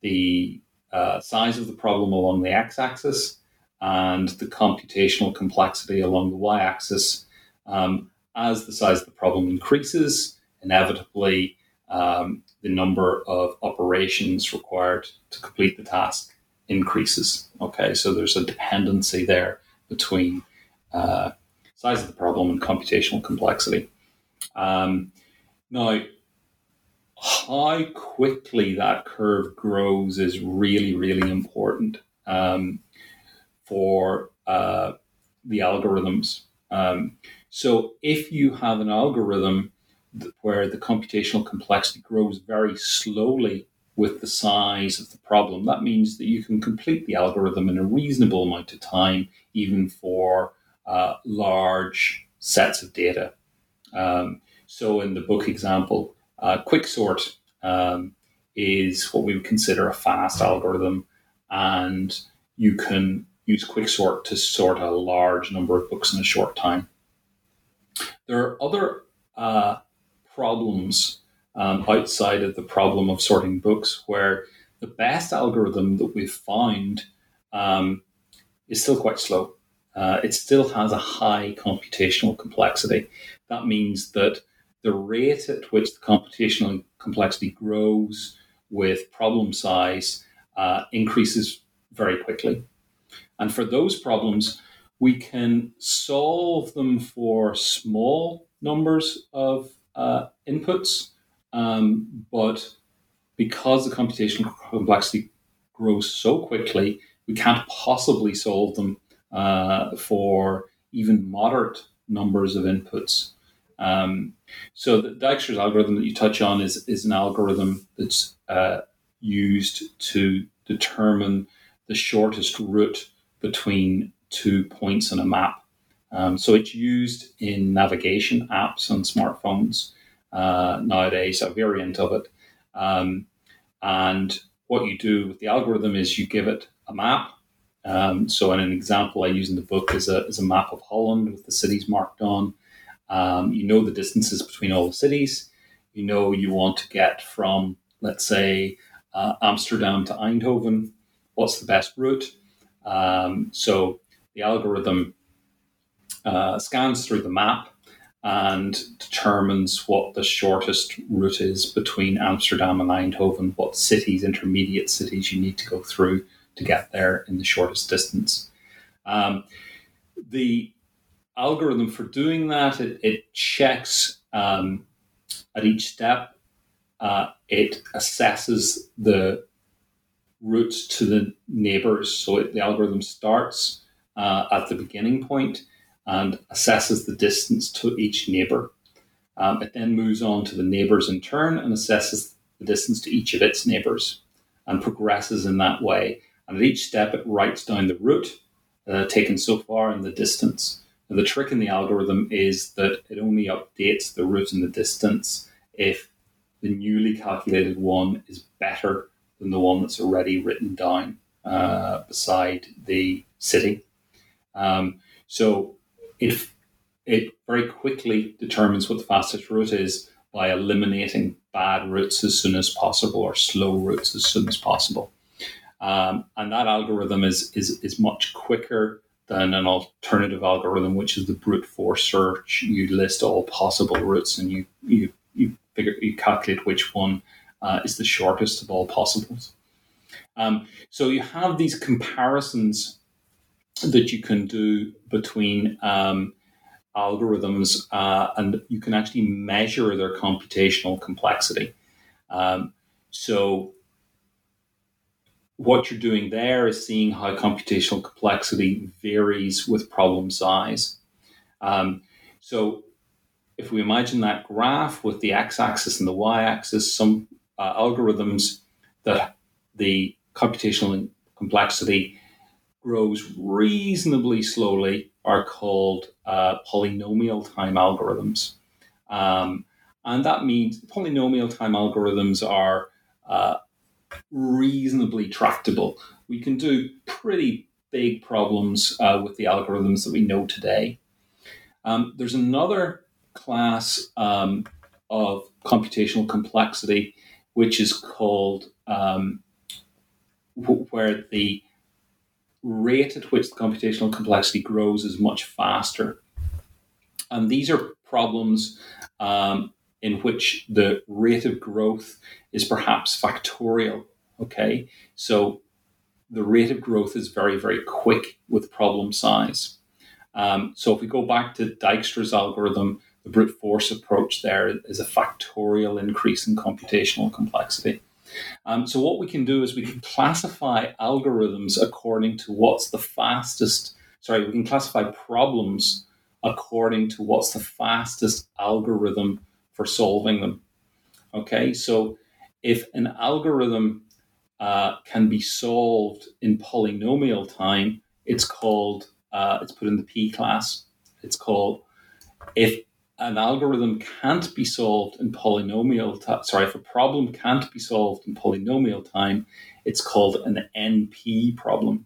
the uh, size of the problem along the x-axis and the computational complexity along the y axis. Um, as the size of the problem increases, inevitably um, the number of operations required to complete the task increases. Okay, so there's a dependency there between uh, size of the problem and computational complexity. Um, now, how quickly that curve grows is really, really important. Um, for uh, the algorithms. Um, so if you have an algorithm where the computational complexity grows very slowly with the size of the problem, that means that you can complete the algorithm in a reasonable amount of time, even for uh, large sets of data. Um, so in the book example, uh, quicksort um, is what we would consider a fast algorithm, and you can use quicksort to sort a large number of books in a short time. There are other uh, problems um, outside of the problem of sorting books where the best algorithm that we've found um, is still quite slow. Uh, it still has a high computational complexity. That means that the rate at which the computational complexity grows with problem size uh, increases very quickly. And for those problems, we can solve them for small numbers of uh, inputs, um, but because the computational complexity grows so quickly, we can't possibly solve them uh, for even moderate numbers of inputs. Um, so the Dijkstra's algorithm that you touch on is, is an algorithm that's uh, used to determine the shortest route between two points on a map. Um, so it's used in navigation apps on smartphones uh, nowadays, a variant of it. Um, and what you do with the algorithm is you give it a map. Um, so, in an example I use in the book is a, is a map of Holland with the cities marked on. Um, you know the distances between all the cities. You know you want to get from, let's say, uh, Amsterdam to Eindhoven. What's the best route? Um, so the algorithm uh, scans through the map and determines what the shortest route is between Amsterdam and Eindhoven, what cities, intermediate cities you need to go through to get there in the shortest distance. Um, the algorithm for doing that, it, it checks um, at each step, uh, it assesses the routes to the neighbors. So it, the algorithm starts uh, at the beginning point and assesses the distance to each neighbor. Um, it then moves on to the neighbors in turn and assesses the distance to each of its neighbors and progresses in that way. And at each step, it writes down the route uh, taken so far and the distance. The trick in the algorithm is that it only updates the route and the distance if the newly calculated one is better than the one that's already written down uh, beside the city. Um, so it it very quickly determines what the fastest route is by eliminating bad routes as soon as possible or slow routes as soon as possible. Um, and that algorithm is, is, is much quicker than an alternative algorithm, which is the brute force search. You list all possible routes and you, you, you figure you calculate which one uh, is the shortest of all possibles. Um, so you have these comparisons that you can do between um, algorithms, uh, and you can actually measure their computational complexity. Um, so what you're doing there is seeing how computational complexity varies with problem size. Um, so if we imagine that graph with the x-axis and the y-axis, some uh, algorithms that the computational complexity grows reasonably slowly are called uh, polynomial time algorithms. Um, and that means polynomial time algorithms are uh, reasonably tractable. We can do pretty big problems uh, with the algorithms that we know today. Um, there's another class um, of computational complexity which is called um, where the rate at which the computational complexity grows is much faster. And these are problems um, in which the rate of growth is perhaps factorial. Okay, so the rate of growth is very, very quick with problem size. Um, so if we go back to Dijkstra's algorithm, the brute force approach there is a factorial increase in computational complexity. Um, so what we can do is we can classify algorithms according to what's the fastest. Sorry, we can classify problems according to what's the fastest algorithm for solving them. Okay, so if an algorithm uh, can be solved in polynomial time, it's called uh, it's put in the P class. It's called if an algorithm can't be solved in polynomial time, sorry, if a problem can't be solved in polynomial time, it's called an NP problem.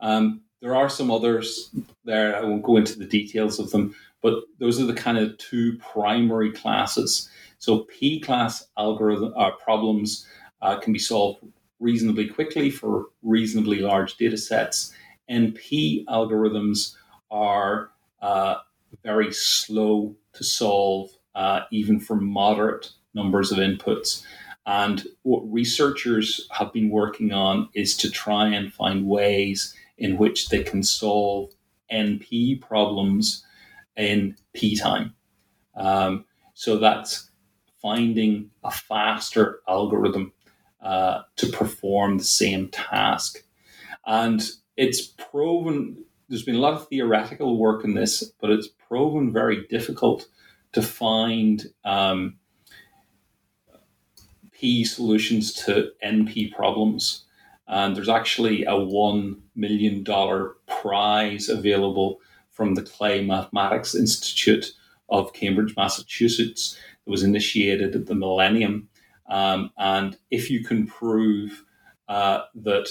Um, there are some others there. I won't go into the details of them, but those are the kind of two primary classes. So P class algorithm uh, problems uh, can be solved reasonably quickly for reasonably large data sets. NP algorithms are uh, very slow to solve, uh, even for moderate numbers of inputs. And what researchers have been working on is to try and find ways in which they can solve NP problems in P time. Um, so that's finding a faster algorithm uh, to perform the same task. And it's proven there's been a lot of theoretical work in this, but it's proven very difficult to find um, P solutions to NP problems. And there's actually a $1 million prize available from the Clay Mathematics Institute of Cambridge, Massachusetts, that was initiated at the millennium. Um, and if you can prove uh, that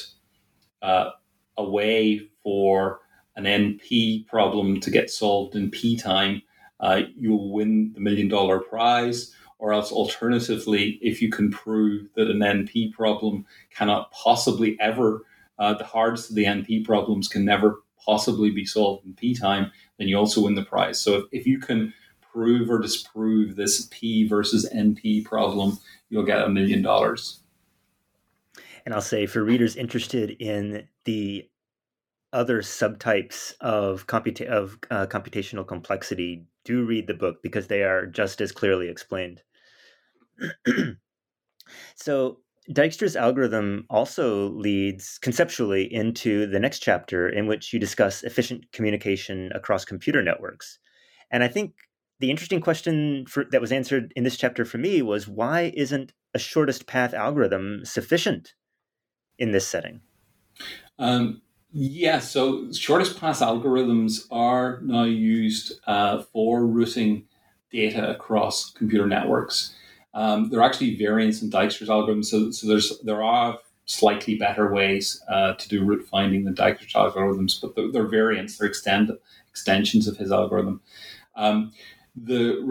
uh, a way for an NP problem to get solved in P time, uh, you'll win the million dollar prize. Or else, alternatively, if you can prove that an NP problem cannot possibly ever, uh, the hardest of the NP problems can never possibly be solved in P time, then you also win the prize. So if, if you can prove or disprove this P versus NP problem, you'll get a million dollars. And I'll say for readers interested in the other subtypes of, computa- of uh, computational complexity, do read the book because they are just as clearly explained. so, Dijkstra's algorithm also leads conceptually into the next chapter, in which you discuss efficient communication across computer networks. And I think the interesting question for, that was answered in this chapter for me was why isn't a shortest path algorithm sufficient in this setting? Um, yeah, so shortest path algorithms are now used uh, for routing data across computer networks. Um, there are actually variants in Dijkstra's algorithm, so, so there's there are slightly better ways uh, to do route finding than Dijkstra's algorithms, but they're, they're variants, they're extend, extensions of his algorithm. Um, the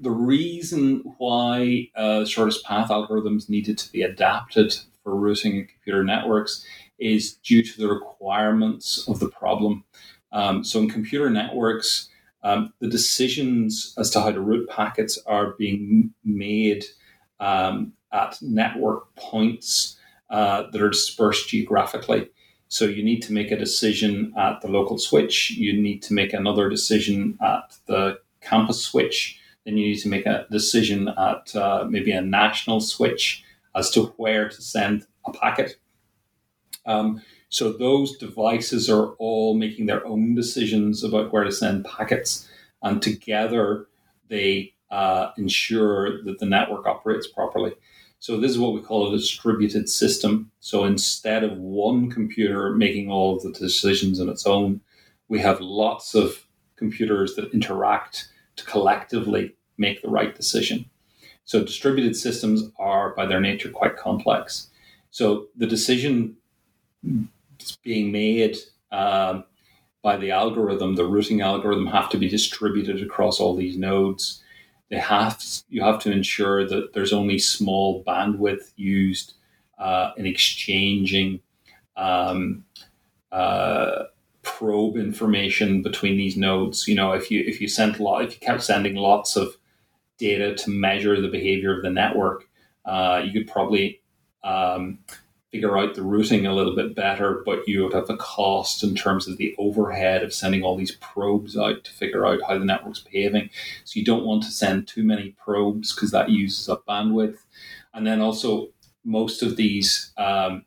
the reason why uh, shortest path algorithms needed to be adapted for routing in computer networks is due to the requirements of the problem. Um, so in computer networks, um, the decisions as to how to route packets are being made um, at network points uh, that are dispersed geographically. So you need to make a decision at the local switch. You need to make another decision at the campus switch. Then you need to make a decision at uh, maybe a national switch as to where to send a packet. Um, so those devices are all making their own decisions about where to send packets, and together they uh, ensure that the network operates properly. So this is what we call a distributed system. So instead of one computer making all of the decisions on its own, we have lots of computers that interact to collectively make the right decision. So distributed systems are by their nature quite complex. So the decision being made um, by the algorithm, the routing algorithm, have to be distributed across all these nodes. They have you have to ensure that there's only small bandwidth used uh, in exchanging um, uh, probe information between these nodes. You know, if you if you sent lot if you kept sending lots of data to measure the behavior of the network, uh, you could probably um, figure out the routing a little bit better, but you would have a cost in terms of the overhead of sending all these probes out to figure out how the network's behaving. So you don't want to send too many probes because that uses up bandwidth. And then also, most of these um,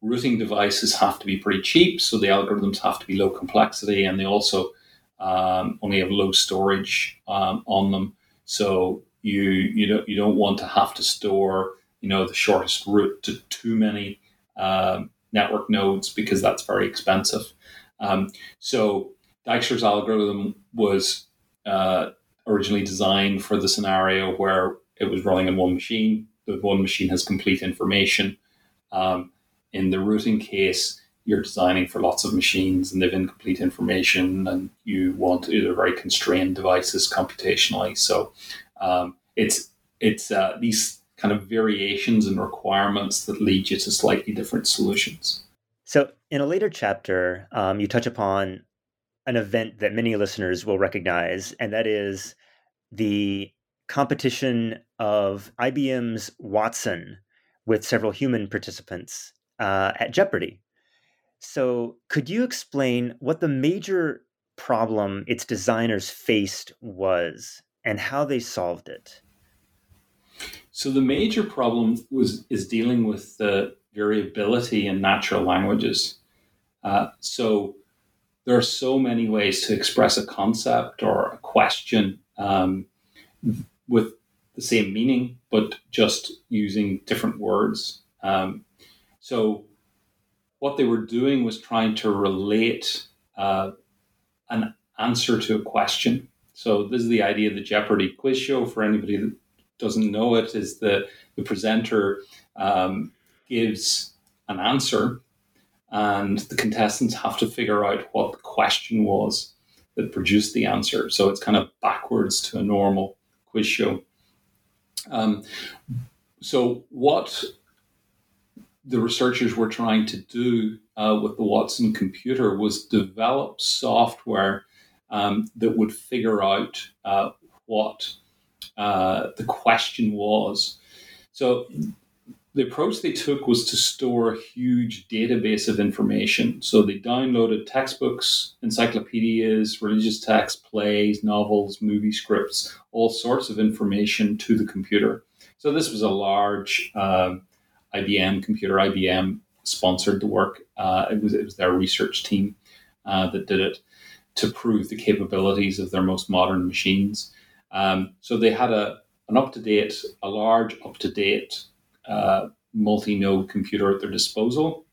routing devices have to be pretty cheap, so the algorithms have to be low complexity, and they also um, only have low storage um, on them. So you you don't you don't want to have to store you know the shortest route to too many um, network nodes because that's very expensive. Um, so Dijkstra's algorithm was uh, originally designed for the scenario where it was running on one machine. The one machine has complete information. Um, in the routing case, you're designing for lots of machines and they've incomplete information, and you want either very constrained devices computationally. So um, it's it's uh, these kind of variations and requirements that lead you to slightly different solutions. So, in a later chapter, um, you touch upon an event that many listeners will recognize, and that is the competition of IBM's Watson with several human participants uh, at Jeopardy. So, could you explain what the major problem its designers faced was and how they solved it? So the major problem was is dealing with the variability in natural languages. Uh, so there are so many ways to express a concept or a question um, with the same meaning, but just using different words. Um, so what they were doing was trying to relate uh, an answer to a question. So this is the idea of the Jeopardy quiz show for anybody that doesn't know it is that the presenter um, gives an answer and the contestants have to figure out what the question was that produced the answer. So it's kind of backwards to a normal quiz show. Um, so what the researchers were trying to do uh, with the Watson computer was develop software um, that would figure out uh, what uh, the question was. So the approach they took was to store a huge database of information. So they downloaded textbooks, encyclopedias, religious texts, plays, novels, movie scripts, all sorts of information to the computer. So this was a large um, IBM computer. IBM sponsored the work. Uh, it was it was their research team uh, that did it to prove the capabilities of their most modern machines. Um, so they had a an up to date, a large up to date uh, multi node computer at their disposal.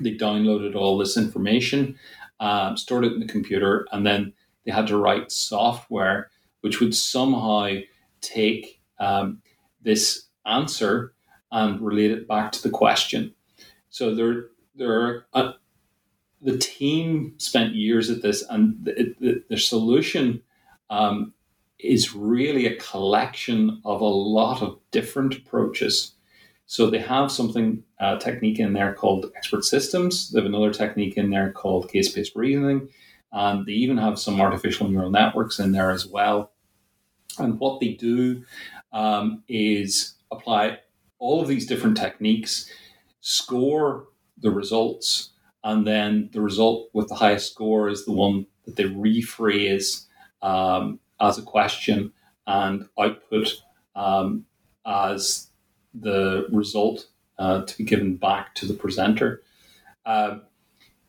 They downloaded all this information, um, stored it in the computer, and then they had to write software which would somehow take um, this answer and relate it back to the question. So there, there, uh, the team spent years at this, and the, the, the solution um, is really a collection of a lot of different approaches. So they have something uh, technique in there called expert systems. They have another technique in there called case-based reasoning, and they even have some artificial neural networks in there as well. And what they do um, is apply all of these different techniques, score the results, and then the result with the highest score is the one that they rephrase um, as a question and output um, as the result uh, to be given back to the presenter. Uh,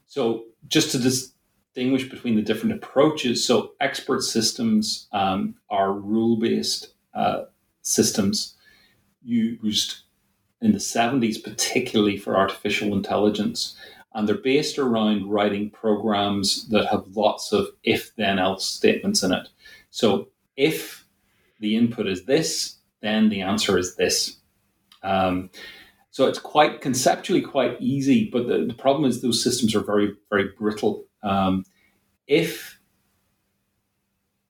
so, just to distinguish between the different approaches, so expert systems um, are rule based uh, systems used in the 70s, particularly for artificial intelligence. And they're based around writing programs that have lots of if then else statements in it. So, if the input is this, then the answer is this. Um, so it's quite conceptually quite easy, but the, the, problem is those systems are very, very brittle. Um, if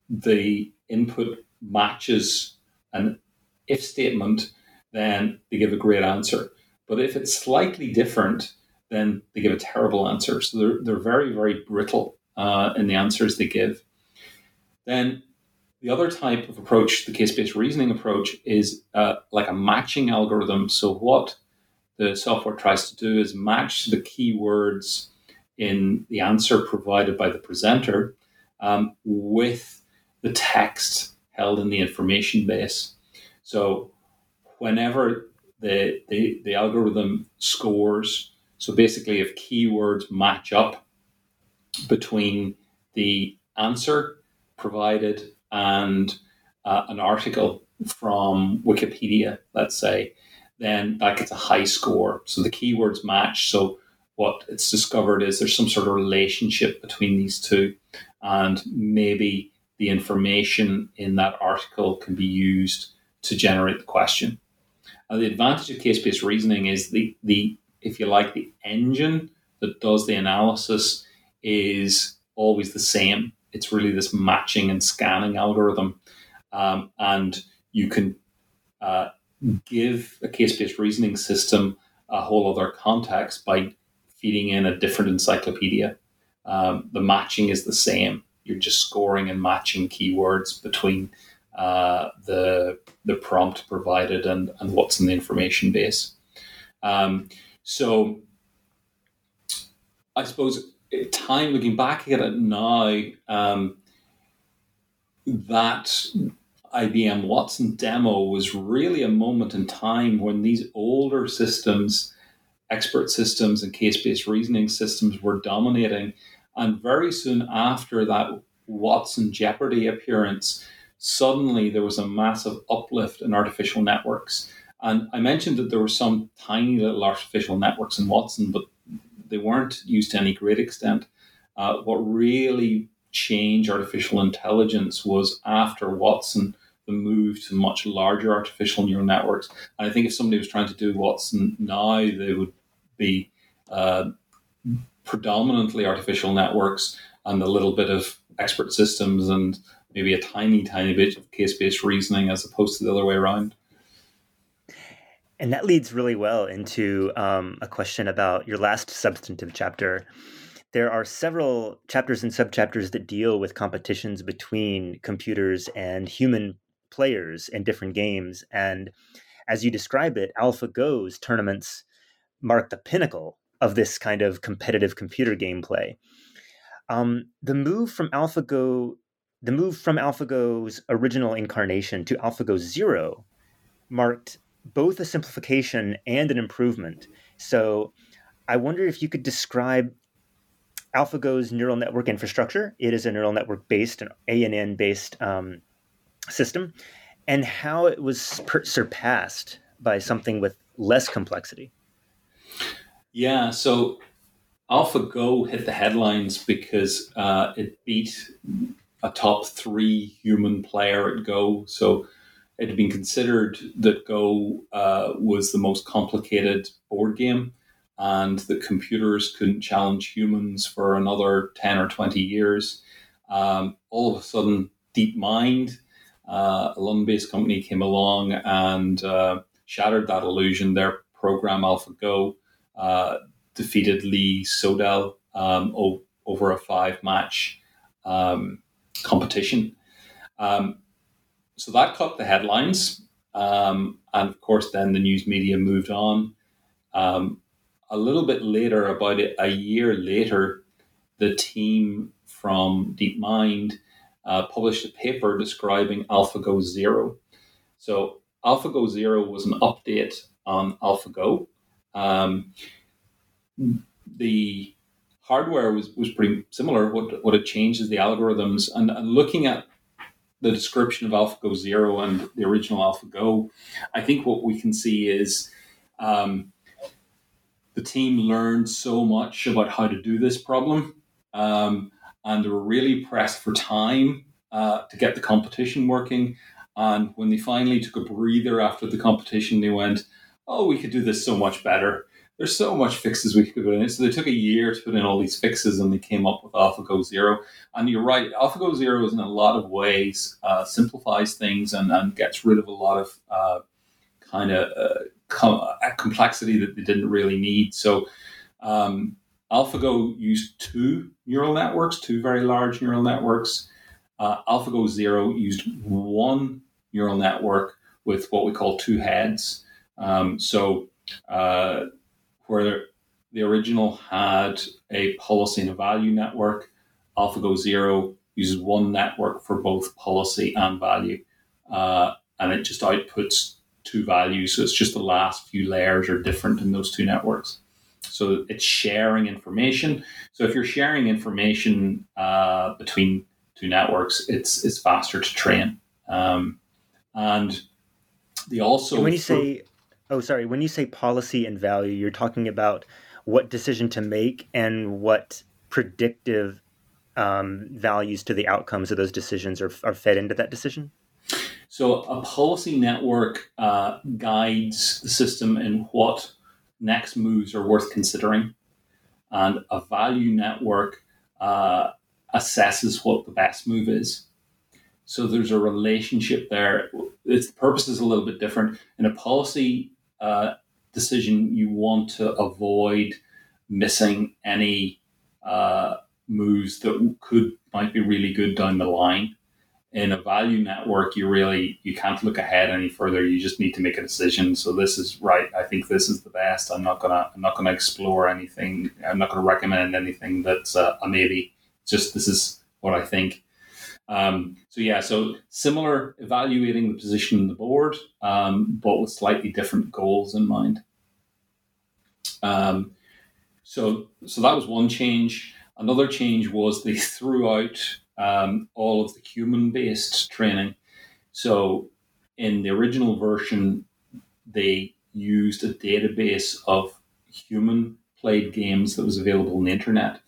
the input matches an if statement, then they give a great answer. But if it's slightly different, then they give a terrible answer. So they're, they're very, very brittle uh, in the answers they give. Then the other type of approach, the case based reasoning approach, is uh, like a matching algorithm. So, what the software tries to do is match the keywords in the answer provided by the presenter um, with the text held in the information base. So, whenever the, the, the algorithm scores, so basically, if keywords match up between the answer provided and uh, an article from Wikipedia, let's say, then that gets a high score. So the keywords match. So what it's discovered is there's some sort of relationship between these two, and maybe the information in that article can be used to generate the question. Now, the advantage of case-based reasoning is the the if you like the engine that does the analysis is always the same it's really this matching and scanning algorithm. Um, and you can uh, give a case based reasoning system a whole other context by feeding in a different encyclopedia. Um, the matching is the same. You're just scoring and matching keywords between uh, the the prompt provided and, and what's in the information base. Um, so I suppose time looking back at it now, um, that IBM Watson demo was really a moment in time when these older systems, expert systems, and case based reasoning systems were dominating. And very soon after that Watson Jeopardy appearance, suddenly there was a massive uplift in artificial networks. And I mentioned that there were some tiny little artificial networks in Watson, but they weren't used to any great extent. Uh, what really changed artificial intelligence was after Watson, the move to much larger artificial neural networks. And I think if somebody was trying to do Watson now, they would be uh, predominantly artificial networks and a little bit of expert systems and maybe a tiny, tiny bit of case based reasoning as opposed to the other way around. And that leads really well into um, a question about your last substantive chapter. There are several chapters and subchapters that deal with competitions between computers and human players in different games. And as you describe it, AlphaGo's tournaments mark the pinnacle of this kind of competitive computer gameplay. Um, the move from AlphaGo, the move from AlphaGo's original incarnation to AlphaGo Zero marked both a simplification and an improvement. So I wonder if you could describe AlphaGo's neural network infrastructure. It is a neural network based, an ANN based um, system, and how it was per- surpassed by something with less complexity. Yeah, so AlphaGo hit the headlines because uh, it beat a top three human player at Go. So it had been considered that Go uh, was the most complicated board game and that computers couldn't challenge humans for another 10 or 20 years. Um, all of a sudden, DeepMind, uh, a London based company, came along and uh, shattered that illusion. Their program AlphaGo uh, defeated Lee Sedol um, o- over a five match um, competition. Um, so that caught the headlines. Um, and of course, then the news media moved on. Um, a little bit later, about a year later, the team from DeepMind uh, published a paper describing AlphaGo Zero. So, AlphaGo Zero was an update on AlphaGo. Um, the hardware was, was pretty similar. What, what it changed is the algorithms. And, and looking at the description of AlphaGo Zero and the original AlphaGo, I think what we can see is um, the team learned so much about how to do this problem. Um, and they were really pressed for time uh, to get the competition working. And when they finally took a breather after the competition, they went, "Oh, we could do this so much better." There's so much fixes we could put in. So they took a year to put in all these fixes, and they came up with AlphaGo Zero. And you're right, AlphaGo Zero is in a lot of ways uh, simplifies things and, and gets rid of a lot of uh, kind of uh, com- complexity that they didn't really need. So um, AlphaGo used two neural networks, two very large neural networks. Uh, AlphaGo Zero used one neural network with what we call two heads. Um, so uh, where the original had a policy and a value network, AlphaGo Zero uses one network for both policy and value, uh, and it just outputs two values. So it's just the last few layers are different in those two networks. So it's sharing information. So if you're sharing information uh, between two networks, it's it's faster to train. Um, and the also and when you say, oh sorry, when you say policy and value, you're talking about what decision to make and what predictive um, values to the outcomes of those decisions are, are fed into that decision. So a policy network uh, guides the system in what next moves are worth considering, and a value network uh, assesses what the best move is. So there's a relationship there. Its purpose is a little bit different. In a policy uh, decision, you want to avoid missing any uh, moves that could might be really good down the line. In a value network you really you can't look ahead any further. You just need to make a decision. So this is right. I think this is the best. I'm not gonna i'm not gonna explore anything. I'm not gonna recommend anything that's uh, a maybe. Just this is what i think um, so yeah so similar evaluating the position in the board um, but with slightly different goals in mind um, so so that was one change another change was they threw out um, all of the human based training. So in the original version, they used a database of human played games that was available on the internet.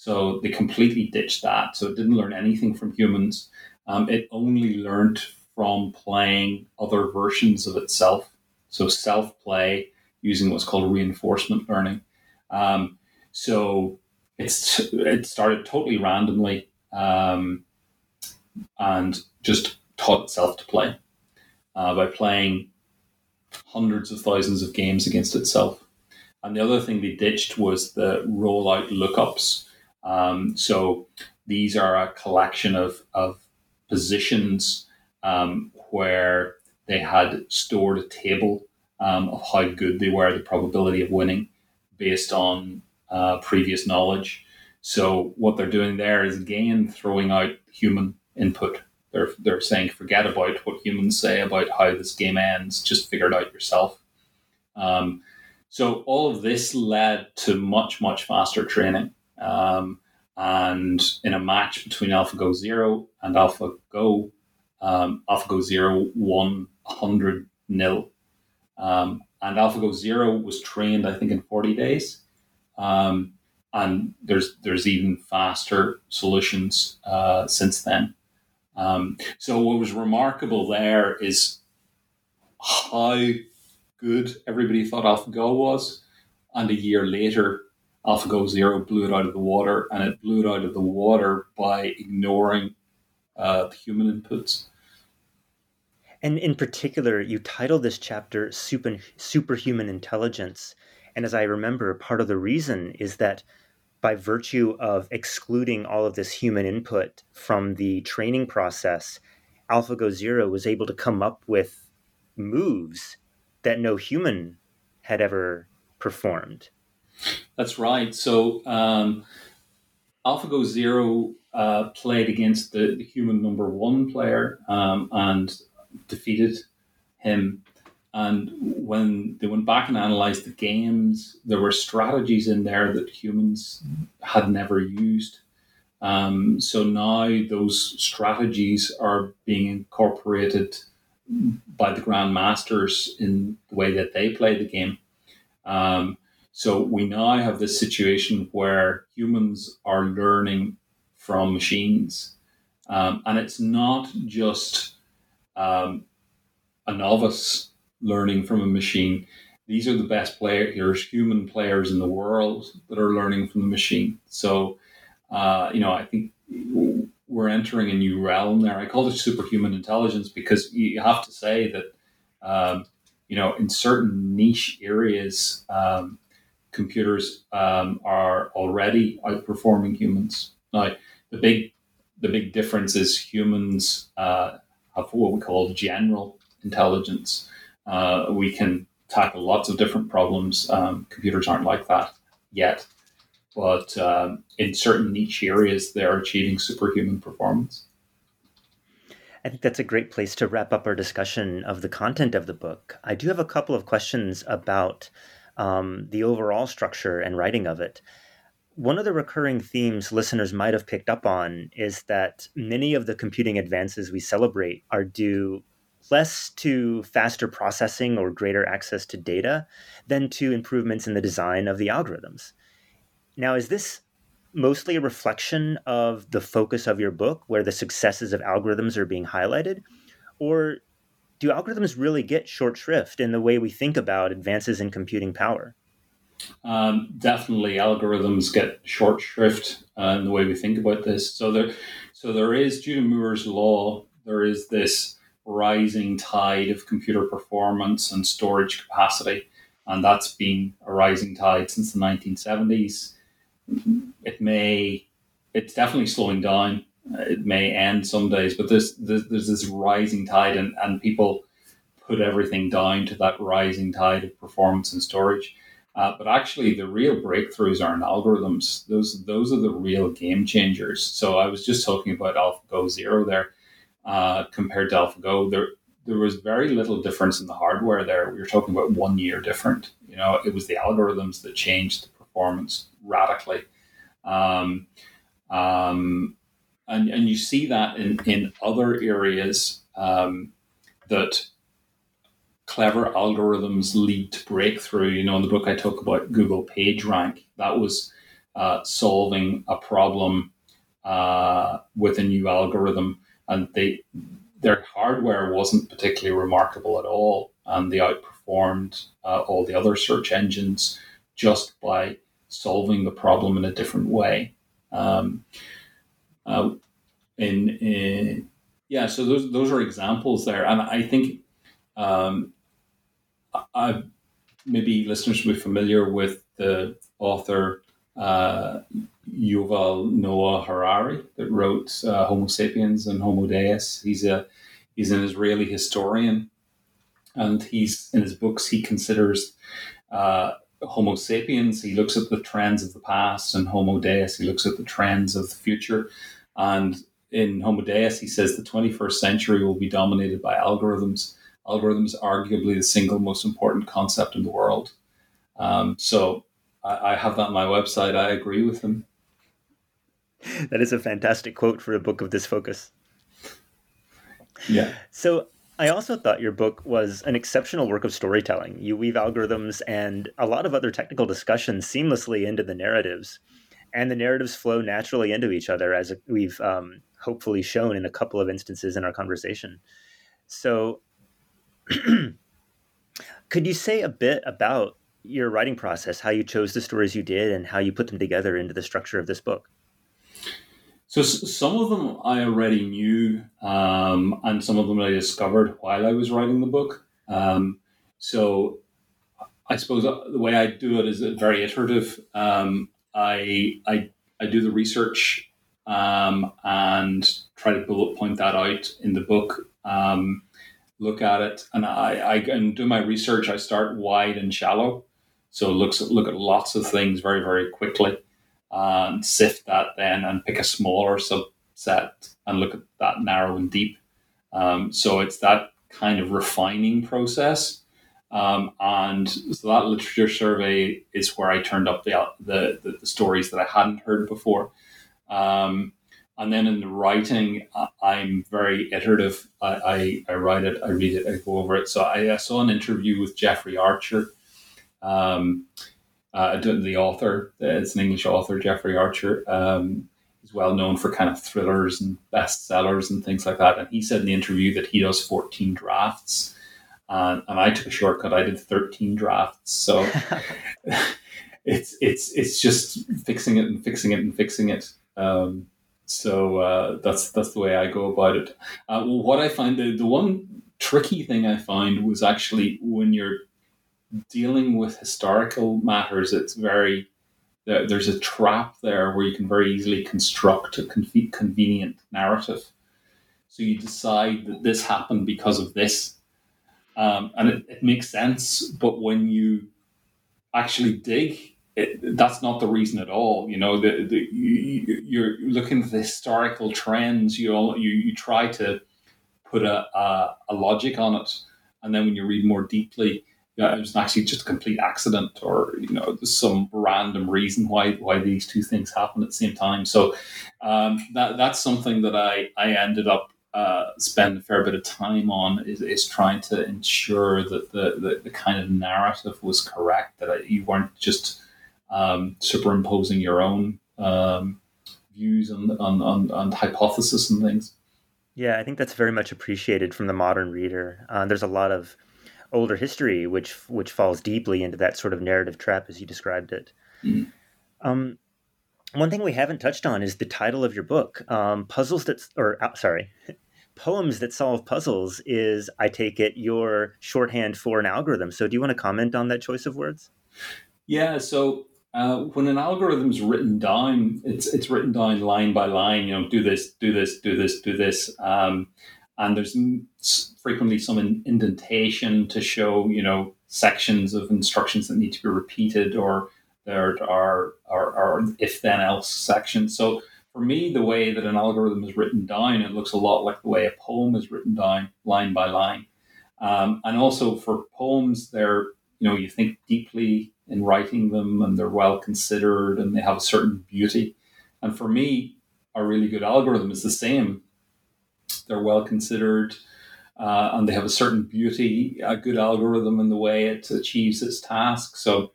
So they completely ditched that. So it didn't learn anything from humans. Um, it only learned from playing other versions of itself. So self play using what's called reinforcement learning. Um, so it's it started totally randomly um, and just taught itself to play uh, by playing hundreds of thousands of games against itself. And the other thing they ditched was the rollout lookups. Um, so these are a collection of, of positions um, where they had stored a table um, of how good they were, the probability of winning based on uh, previous knowledge. So what they're doing there is again throwing out human input. They're they're saying forget about what humans say about how this game ends. Just figure it out yourself. Um, so all of this led to much much faster training. Um, and in a match between AlphaGo Zero and AlphaGo, um, AlphaGo Zero won 100 nil. Um, and AlphaGo Zero was trained, I think, in 40 days. Um, and there's there's even faster solutions uh, since then. Um, so what was remarkable there is how good everybody thought AlphaGo was, and a year later, AlphaGo Zero blew it out of the water, and it blew it out of the water by ignoring uh, the human inputs. And in particular, you titled this chapter Super, Superhuman Intelligence. And as I remember, part of the reason is that by virtue of excluding all of this human input from the training process, AlphaGo Zero was able to come up with moves that no human had ever performed. That's right. So um, AlphaGo Zero uh, played against the, the, human number one player um, and defeated him. And when they went back and analyzed the games, there were strategies in there that humans had never used. Um, so now those strategies are being incorporated by the grandmasters in the way that they play the game. Um, so we now have this situation where humans are learning from machines, um, and it's not just um, a novice learning from a machine. These are the best players, human players in the world that are learning from the machine. So, uh, you know, I think we're entering a new realm there. I call it superhuman intelligence because you have to say that, um, you know, in certain niche areas, um, computers um, are already outperforming humans. Now, the big the big difference is humans uh, have what we call general intelligence. Uh, we can tackle lots of different problems. Um, computers aren't like that yet, but um, in certain niche areas, they're achieving superhuman performance. I think that's a great place to wrap up our discussion of the content of the book. I do have a couple of questions about um, the overall structure and writing of it. One of the recurring themes listeners might have picked up on is that many of the computing advances we celebrate are due less to faster processing or greater access to data than to improvements in the design of the algorithms. Now, is this mostly a reflection of the focus of your book, where the successes of algorithms are being highlighted? Or do algorithms really get short shrift in the way we think about advances in computing power? Um, definitely, algorithms get short shrift uh, in the way we think about this. So there, so there is due to Moore's law, there is this rising tide of computer performance and storage capacity, and that's been a rising tide since the 1970s. It may, it's definitely slowing down. It may end some days, but there's there's, there's this rising tide, and, and people put everything down to that rising tide of performance and storage. Uh, but actually, the real breakthroughs are in algorithms. Those those are the real game changers. So I was just talking about AlphaGo Zero there uh, compared to AlphaGo, there there was very little difference in the hardware there. We were talking about one year different. You know, it was the algorithms that changed the performance radically. Um, um, and, and you see that in, in other areas um, that clever algorithms lead to breakthrough. You know, in the book I talk about Google PageRank. That was uh, solving a problem uh, with a new algorithm and they their hardware wasn't particularly remarkable at all, and they outperformed uh, all the other search engines just by solving the problem in a different way. Um, uh, in, yeah, so those those are examples there, and I think um, I, maybe listeners will be familiar with the author uh, Yuval Noah Harari that wrote uh, Homo Sapiens and Homo Deus. He's a he's an Israeli historian, and he's in his books he considers uh, Homo Sapiens. He looks at the trends of the past, and Homo Deus he looks at the trends of the future. And in Homo Deus, he says the 21st century will be dominated by algorithms. Algorithms, arguably the single most important concept in the world. Um, so I, I have that on my website. I agree with him. That is a fantastic quote for a book of this focus. Yeah. So I also thought your book was an exceptional work of storytelling. You weave algorithms and a lot of other technical discussions seamlessly into the narratives, and the narratives flow naturally into each other, as we've um, hopefully shown in a couple of instances in our conversation. So, could you say a bit about your writing process, how you chose the stories you did, and how you put them together into the structure of this book? So some of them I already knew, um, and some of them I discovered while I was writing the book. Um, so I suppose uh, the way I do it is very iterative. Um, I, I I do the research um, and try to bullet point that out in the book. Um, look at it, and I, I and do my research. I start wide and shallow, so looks look at lots of things very very quickly and sift that then and pick a smaller subset and look at that narrow and deep. Um, so it's that kind of refining process. Um, and so that literature survey is where I turned up the, the, the stories that I hadn't heard before. Um, and then in the writing, I'm very iterative. I, I, I, write it, I read it, I go over it. So I, I saw an interview with Jeffrey Archer. Um, uh, the author, it's an English author, Jeffrey Archer. Um, he's well known for kind of thrillers and bestsellers and things like that. And he said in the interview that he does 14 drafts. And, and I took a shortcut. I did 13 drafts. So it's it's it's just fixing it and fixing it and fixing it. Um, so uh, that's that's the way I go about it. Uh, well, what I find the, the one tricky thing I find was actually when you're dealing with historical matters, it's very there's a trap there where you can very easily construct a convenient narrative. So you decide that this happened because of this, um, and it, it, makes sense. But when you actually dig, it, that's not the reason at all. You know, the, the, you, you're looking at the historical trends. You all, you you try to put a, a, a logic on it, and then when you read more deeply, yeah, it was actually just a complete accident or you know some random reason why why these two things happened at the same time so um, that that's something that i i ended up uh, spend a fair bit of time on is, is trying to ensure that the, the, the kind of narrative was correct that you weren't just um, superimposing your own um, views on, on, on, on hypothesis and things yeah i think that's very much appreciated from the modern reader uh, there's a lot of older history, which which falls deeply into that sort of narrative trap as you described it. Mm. Um, one thing we haven't touched on is the title of your book, um, "Puzzles That," or uh, sorry, "Poems That Solve Puzzles." Is I take it your shorthand for an algorithm. So, do you want to comment on that choice of words? Yeah. So uh, when an algorithm is written down, it's it's written down line by line. You know, do this, do this, do this, do this. Um, and there's frequently some indentation to show you know sections of instructions that need to be repeated or there are, are, are if then else sections. So for me the way that an algorithm is written down it looks a lot like the way a poem is written down line by line. Um, and also for poems they're you know you think deeply in writing them and they're well considered and they have a certain beauty. And for me a really good algorithm is the same. They're well considered, uh, and they have a certain beauty, a good algorithm in the way it achieves its task. So,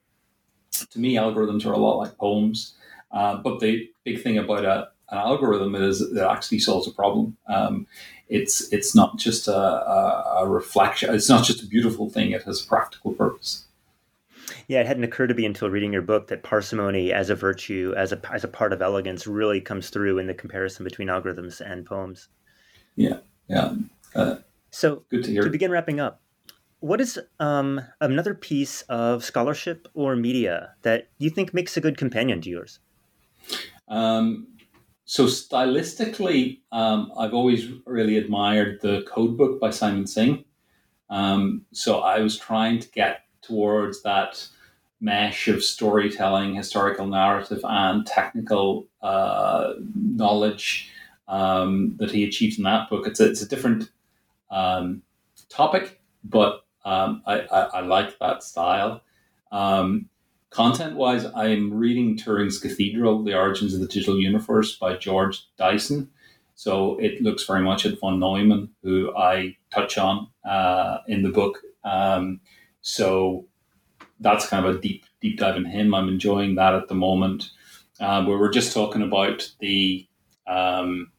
to me, algorithms are a lot like poems. Uh, but the big thing about a, an algorithm is that it actually solves a problem. Um, it's it's not just a, a, a, reflection. It's not just a beautiful thing. It has a practical purpose. Yeah, it hadn't occurred to me until reading your book that parsimony as a virtue, as a as a part of elegance, really comes through in the comparison between algorithms and poems. Yeah, yeah. Uh, so good to hear. To begin wrapping up, what is um, another piece of scholarship or media that you think makes a good companion to yours? Um, so stylistically, um, I've always really admired the Code Book by Simon Singh. Um, so I was trying to get towards that mesh of storytelling, historical narrative, and technical uh, knowledge um, that he achieves in that book. It's a, it's a different um, topic, but um, I, I, I, like that style. Um, content wise, I'm reading Turing's Cathedral, The Origins of the Digital Universe by George Dyson. So it looks very much at von Neumann, who I touch on uh, in the book. Um, so that's kind of a deep deep dive in him. I'm enjoying that at the moment. Uh, where we're just talking about the um,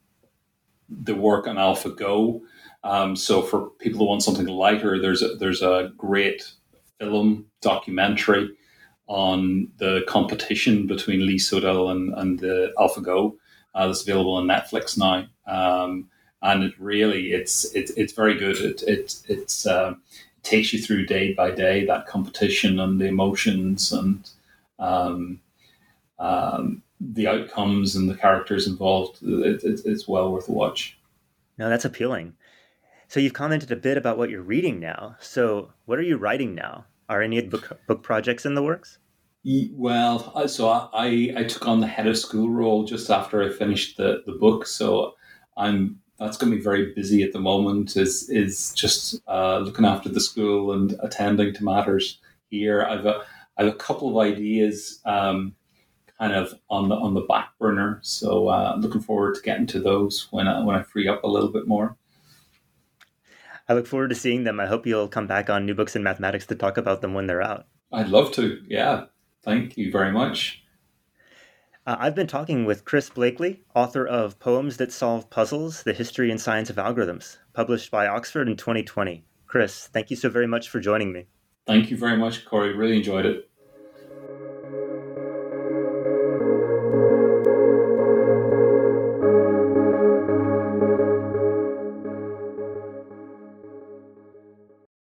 the work on AlphaGo. Um, so for people who want something lighter, there's a, there's a great film documentary on the competition between Lee Sedol and, and the AlphaGo. uh, that's available on Netflix now. Um, and it really, it's it's it's very good. It it it's uh, it takes you through day by day that competition and the emotions and um, um, the outcomes and the characters involved. It, it, it's well worth a watch. No, that's appealing. So you've commented a bit about what you're reading now. So what are you writing now? Are any book book projects in the works? Well, so I, I took on the head of school role just after I finished the, the book. So I'm that's going to be very busy at the moment. Is is just uh, looking after the school and attending to matters here. I've a, I have a couple of ideas, um, kind of on the on the back burner. So uh, looking forward to getting to those when I, when I free up a little bit more. I look forward to seeing them. I hope you'll come back on New Books in Mathematics to talk about them when they're out. I'd love to. Yeah. Thank you very much. Uh, I've been talking with Chris Bleakley, author of Poems That Solve Puzzles The History and Science of Algorithms, published by Oxford in 2020. Chris, thank you so very much for joining me. Thank you very much, Cory. Really enjoyed it.